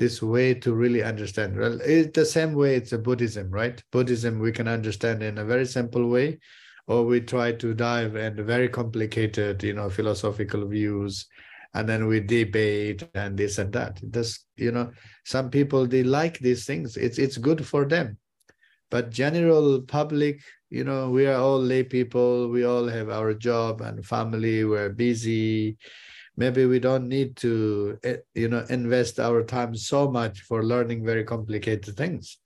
this way to really understand. Well, it's the same way it's a Buddhism, right? Buddhism we can understand in a very simple way, or we try to dive into very complicated, you know, philosophical views, and then we debate and this and that. This, you know, some people they like these things. It's it's good for them, but general public, you know, we are all lay people. We all have our job and family. We're busy maybe we don't need to eh, you know invest our time so much for learning very complicated things.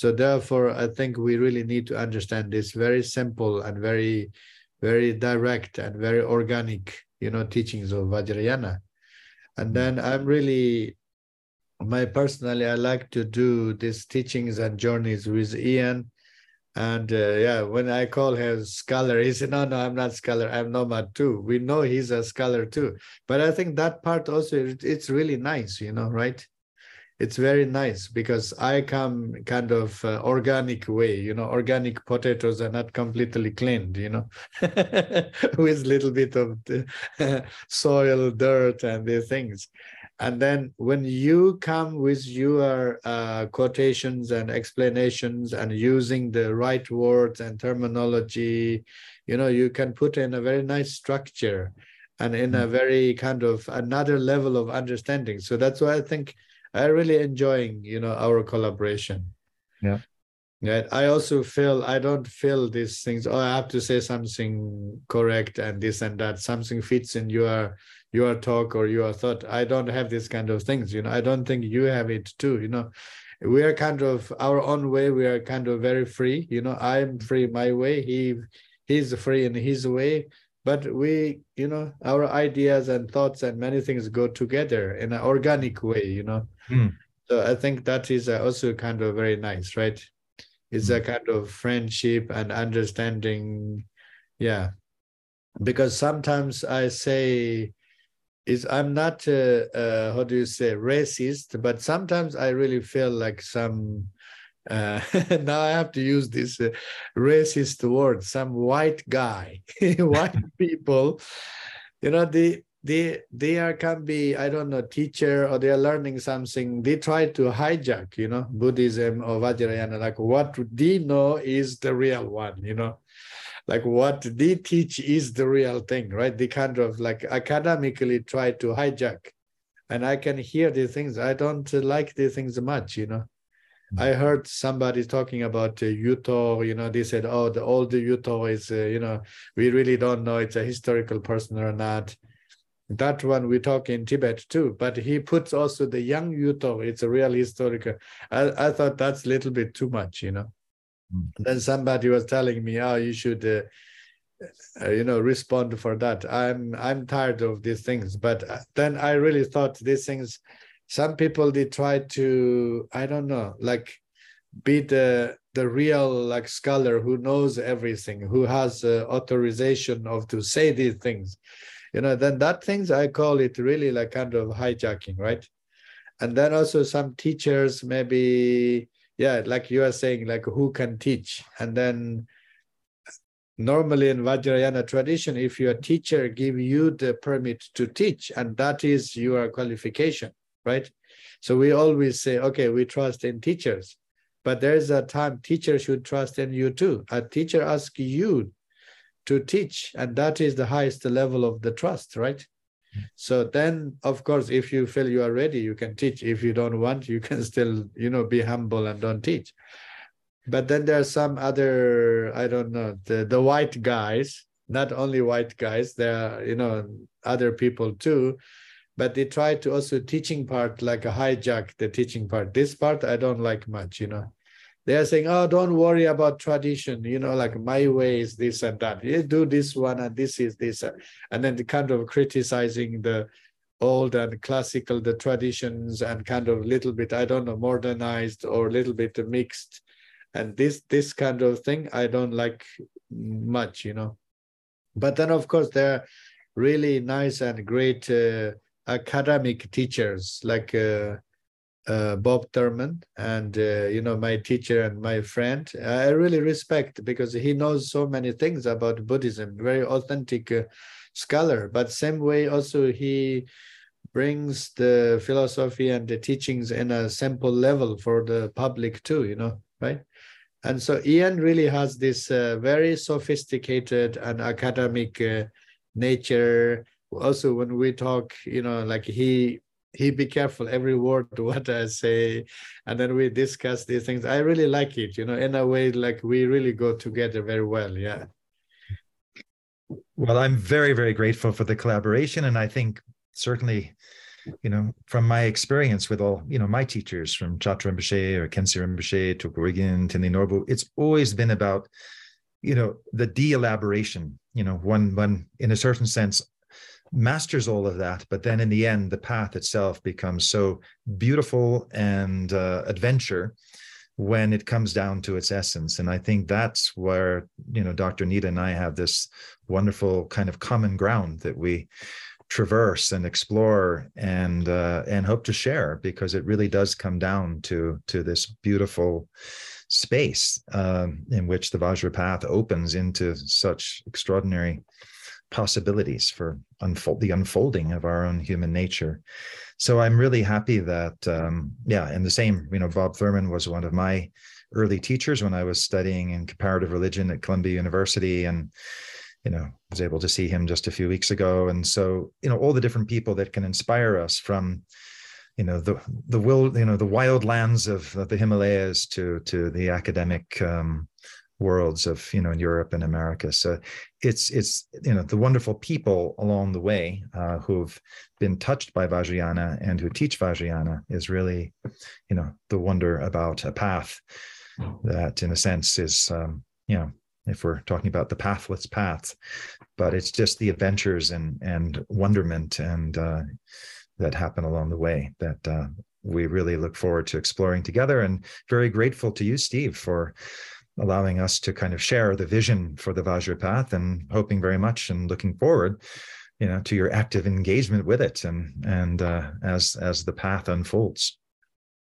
So therefore i think we really need to understand this very simple and very very direct and very organic you know teachings of vajrayana. And mm. then i'm really my personally i like to do these teachings and journeys with ian and uh, yeah, when I call him scholar, he said, "No, no, I'm not scholar. I'm nomad too." We know he's a scholar too, but I think that part also it's really nice, you know, right? It's very nice because I come kind of uh, organic way, you know. Organic potatoes are not completely cleaned, you know, with little bit of soil, dirt, and these things. And then when you come with your uh, quotations and explanations and using the right words and terminology, you know, you can put in a very nice structure and in a mm-hmm. very kind of another level of understanding. So that's why I think I really enjoying, you know, our collaboration. Yeah. Yeah, I also feel I don't feel these things. Oh, I have to say something correct and this and that. Something fits in your your talk or your thought. I don't have these kind of things. You know, I don't think you have it too. You know, we are kind of our own way. We are kind of very free. You know, I'm free my way. He he's free in his way. But we, you know, our ideas and thoughts and many things go together in an organic way. You know. Mm. So I think that is also kind of very nice, right? it's a kind of friendship and understanding yeah because sometimes i say is i'm not uh, uh, how do you say racist but sometimes i really feel like some uh, now i have to use this uh, racist word some white guy white people. You know the they they are can be i don't know teacher or they are learning something. They try to hijack you know buddhism or vajrayana like what they know is the real one you know like what they teach is the real thing right? They kind of like academically try to hijack. And i can hear these things. I don't like these things much you know? I heard somebody talking about uh, Yuthok, you know, they said, oh, the old Yuthok is, uh, you know, we really don't know it's a historical person or not. That one we talk in Tibet too, but he puts also the young Yuthok. It's a real historical. I, I thought that's a little bit too much, you know. Mm. Then somebody was telling me, oh, you should, uh, uh, you know, respond for that. I'm I'm tired of these things. But uh, then I really thought these things. Some people they try to, I don't know, like be the the real like scholar who knows everything, who has uh, authorization of to say these things you know then that things i call it really like kind of hijacking right and then also some teachers maybe yeah like you are saying like who can teach? And then normally in vajrayana tradition if your teacher give you the permit to teach and that is your qualification right? So we always say okay we trust in teachers but there's a time teacher should trust in you too. A teacher asks you to teach and that is the highest level of the trust right so then of course if you feel you are ready you can teach. If you don't want you can still you know be humble and don't teach. But then there are some other i don't know the, the white guys not only white guys there are you know other people too but they try to also teaching part like a hijack the teaching part. This part i don't like much you know they're saying, oh, don't worry about tradition, you know, like my way is this and that. You do this one and this is this. And then the kind of criticizing the old and classical, the traditions and kind of little bit, I don't know, modernized or a little bit mixed. And this this kind of thing, I don't like much, you know. But then, of course, there are really nice and great uh, academic teachers like uh, uh, Bob Thurman, and uh, you know my teacher and my friend. I really respect because he knows so many things about Buddhism. Very authentic uh, scholar, but same way also he brings the philosophy and the teachings in a simple level for the public too. You know, right? And so Ian really has this uh, very sophisticated and academic uh, nature. Also, when we talk, you know, like he he be careful every word what I say, and then we discuss these things. I really like it, you know, in a way like we really go together very well. Yeah. Well, I'm very very grateful for the collaboration, and I think certainly, you know, from my experience with all you know my teachers from Chatral Rinpoche or Khyentse Rinpoche to Gorigan, Tindi Norbu, it's always been about you know the de-elaboration you know one one in a certain sense masters all of that but then in the end the path itself becomes so beautiful and uh, adventure when it comes down to its essence. And i think that's where you know dr Nida and i have this wonderful kind of common ground that we traverse and explore and uh, and hope to share because it really does come down to to this beautiful space um, in which the vajra path opens into such extraordinary possibilities for unfold the unfolding of our own human nature. So I'm really happy that um, yeah, and the same, you know, Bob Thurman was one of my early teachers when I was studying in comparative religion at Columbia University and you know was able to see him just a few weeks ago and so you know all the different people that can inspire us from you know the the will you know the wild lands of, of the Himalayas to to the academic um, worlds of you know in Europe and America. So it's it's you know the wonderful people along the way uh, who've been touched by Vajrayana and who teach Vajrayana is really you know the wonder about a path that in a sense is um, you know if we're talking about the pathless path, but it's just the adventures and and wonderment and uh, that happen along the way that uh, we really look forward to exploring together and very grateful to you steve for allowing us to kind of share the vision for the Vajra path and hoping very much and looking forward you know to your active engagement with it and and uh, as as the path unfolds.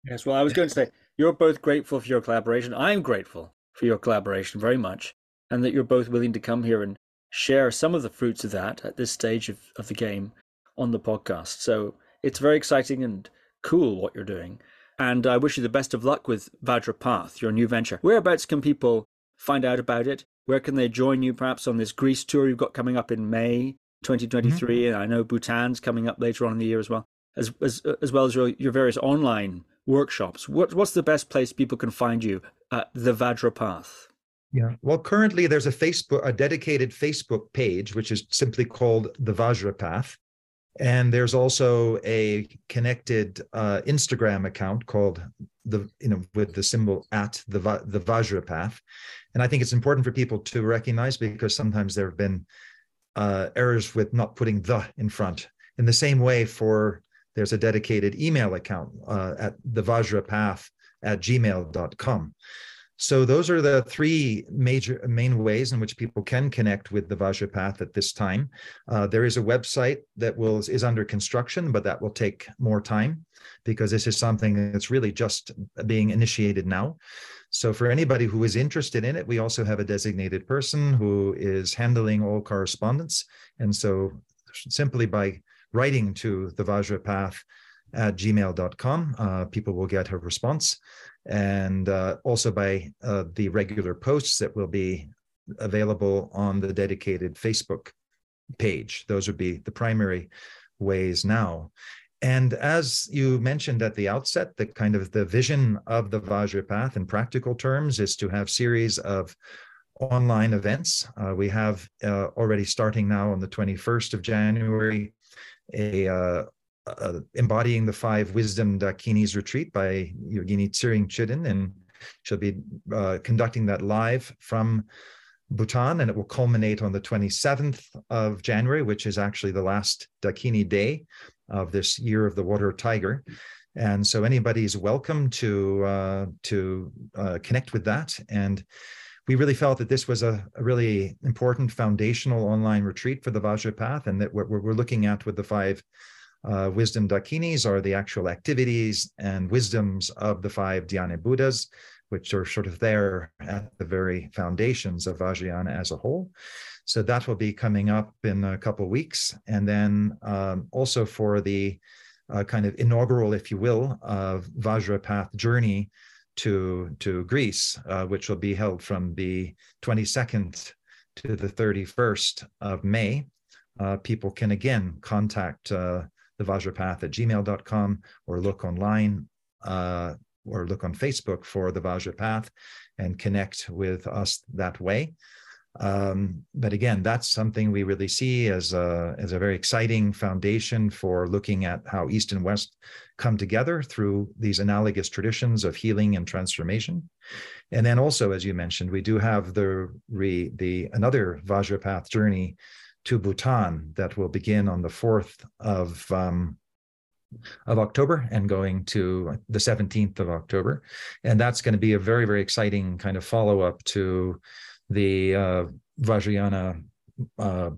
Yes well i was going to say you're both grateful for your collaboration. I'm grateful for your collaboration very much and that you're both willing to come here and share some of the fruits of that at this stage of, of the game on the podcast. So it's very exciting and cool what you're doing and I wish you the best of luck with Vajra Path, your new venture. Whereabouts can people find out about it? Where can they join you perhaps on this Greece tour you've got coming up in May 2023? Mm-hmm. And I know Bhutan's coming up later on in the year as well, as, as, as well as your, your various online workshops. What, what's the best place people can find you at the Vajra Path? Yeah. Well, currently there's a Facebook, a dedicated Facebook page, which is simply called the Vajra Path. And there's also a connected uh, Instagram account called the you know with the symbol at the the Vajra Path, and I think it's important for people to recognize because sometimes there have been uh, errors with not putting the in front. In the same way, for there's a dedicated email account uh, at the Vajra Path at gmail.com. So those are the three major main ways in which people can connect with the Vajra Path at this time. Uh, there is a website that will is under construction, but that will take more time because this is something that's really just being initiated now. So for anybody who is interested in it, we also have a designated person who is handling all correspondence. And so simply by writing to the Vajra Path at gmail.com, uh, people will get a response and uh, also by uh, the regular posts that will be available on the dedicated Facebook page. Those would be the primary ways now. And as you mentioned at the outset, the kind of the vision of the Vajra Path in practical terms is to have series of online events. Uh, we have uh, already starting now on the 21st of January a uh, uh, embodying the five wisdom dakinis retreat by Yogini Tsering Chöden, and she'll be uh, conducting that live from Bhutan, and it will culminate on the 27th of January, which is actually the last Dakini day of this year of the water tiger. And so anybody is welcome to uh, to uh, connect with that. And we really felt that this was a, a, really important foundational online retreat for the Vajra Path, and that what we're looking at with the five Uh, wisdom dakinis are the actual activities and wisdoms of the five dhyana Buddhas, which are sort of there at the very foundations of Vajrayana as a whole. So that will be coming up in a couple of weeks. And then um, also for the uh, kind of inaugural, if you will, of Vajra Path journey to, to Greece, uh, which will be held from the 22nd to the 31st of May. Uh, people can again contact uh, the Vajrapath at gmail.com or look online uh, or look on Facebook for the Vajrapath and connect with us that way. Um, but again, that's something we really see as a, as a very exciting foundation for looking at how East and West come together through these analogous traditions of healing and transformation. And then also, as you mentioned, we do have the re, the another Vajrapath journey to Bhutan that will begin on the 4th of um, of October and going to the 17th of October. And that's going to be a very, very exciting kind of follow up to the uh, Vajrayana uh,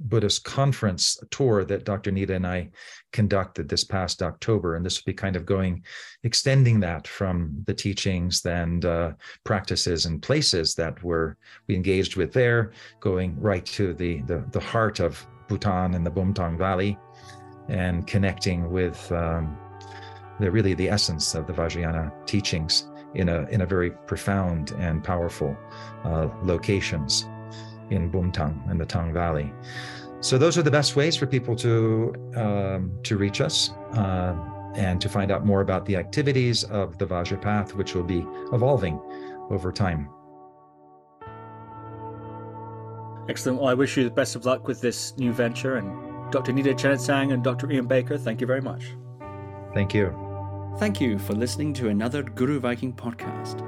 Buddhist conference tour that Dr. Nida and I conducted this past October. And this would be kind of going, extending that from the teachings and uh, practices and places that were we engaged with there, going right to the, the, the heart of Bhutan and the Bumthang Valley and connecting with um, the really the essence of the Vajrayana teachings in a in a very profound and powerful uh, locations in Bumthang and the Tang Valley. So those are the best ways for people to um, to reach us uh, and to find out more about the activities of the Vajra Path, which will be evolving over time. Excellent. Well, I wish you the best of luck with this new venture. And Dr. Nida Chenagtsang and Dr. Ian Baker, thank you very much. Thank you. Thank you for listening to another Guru Viking podcast.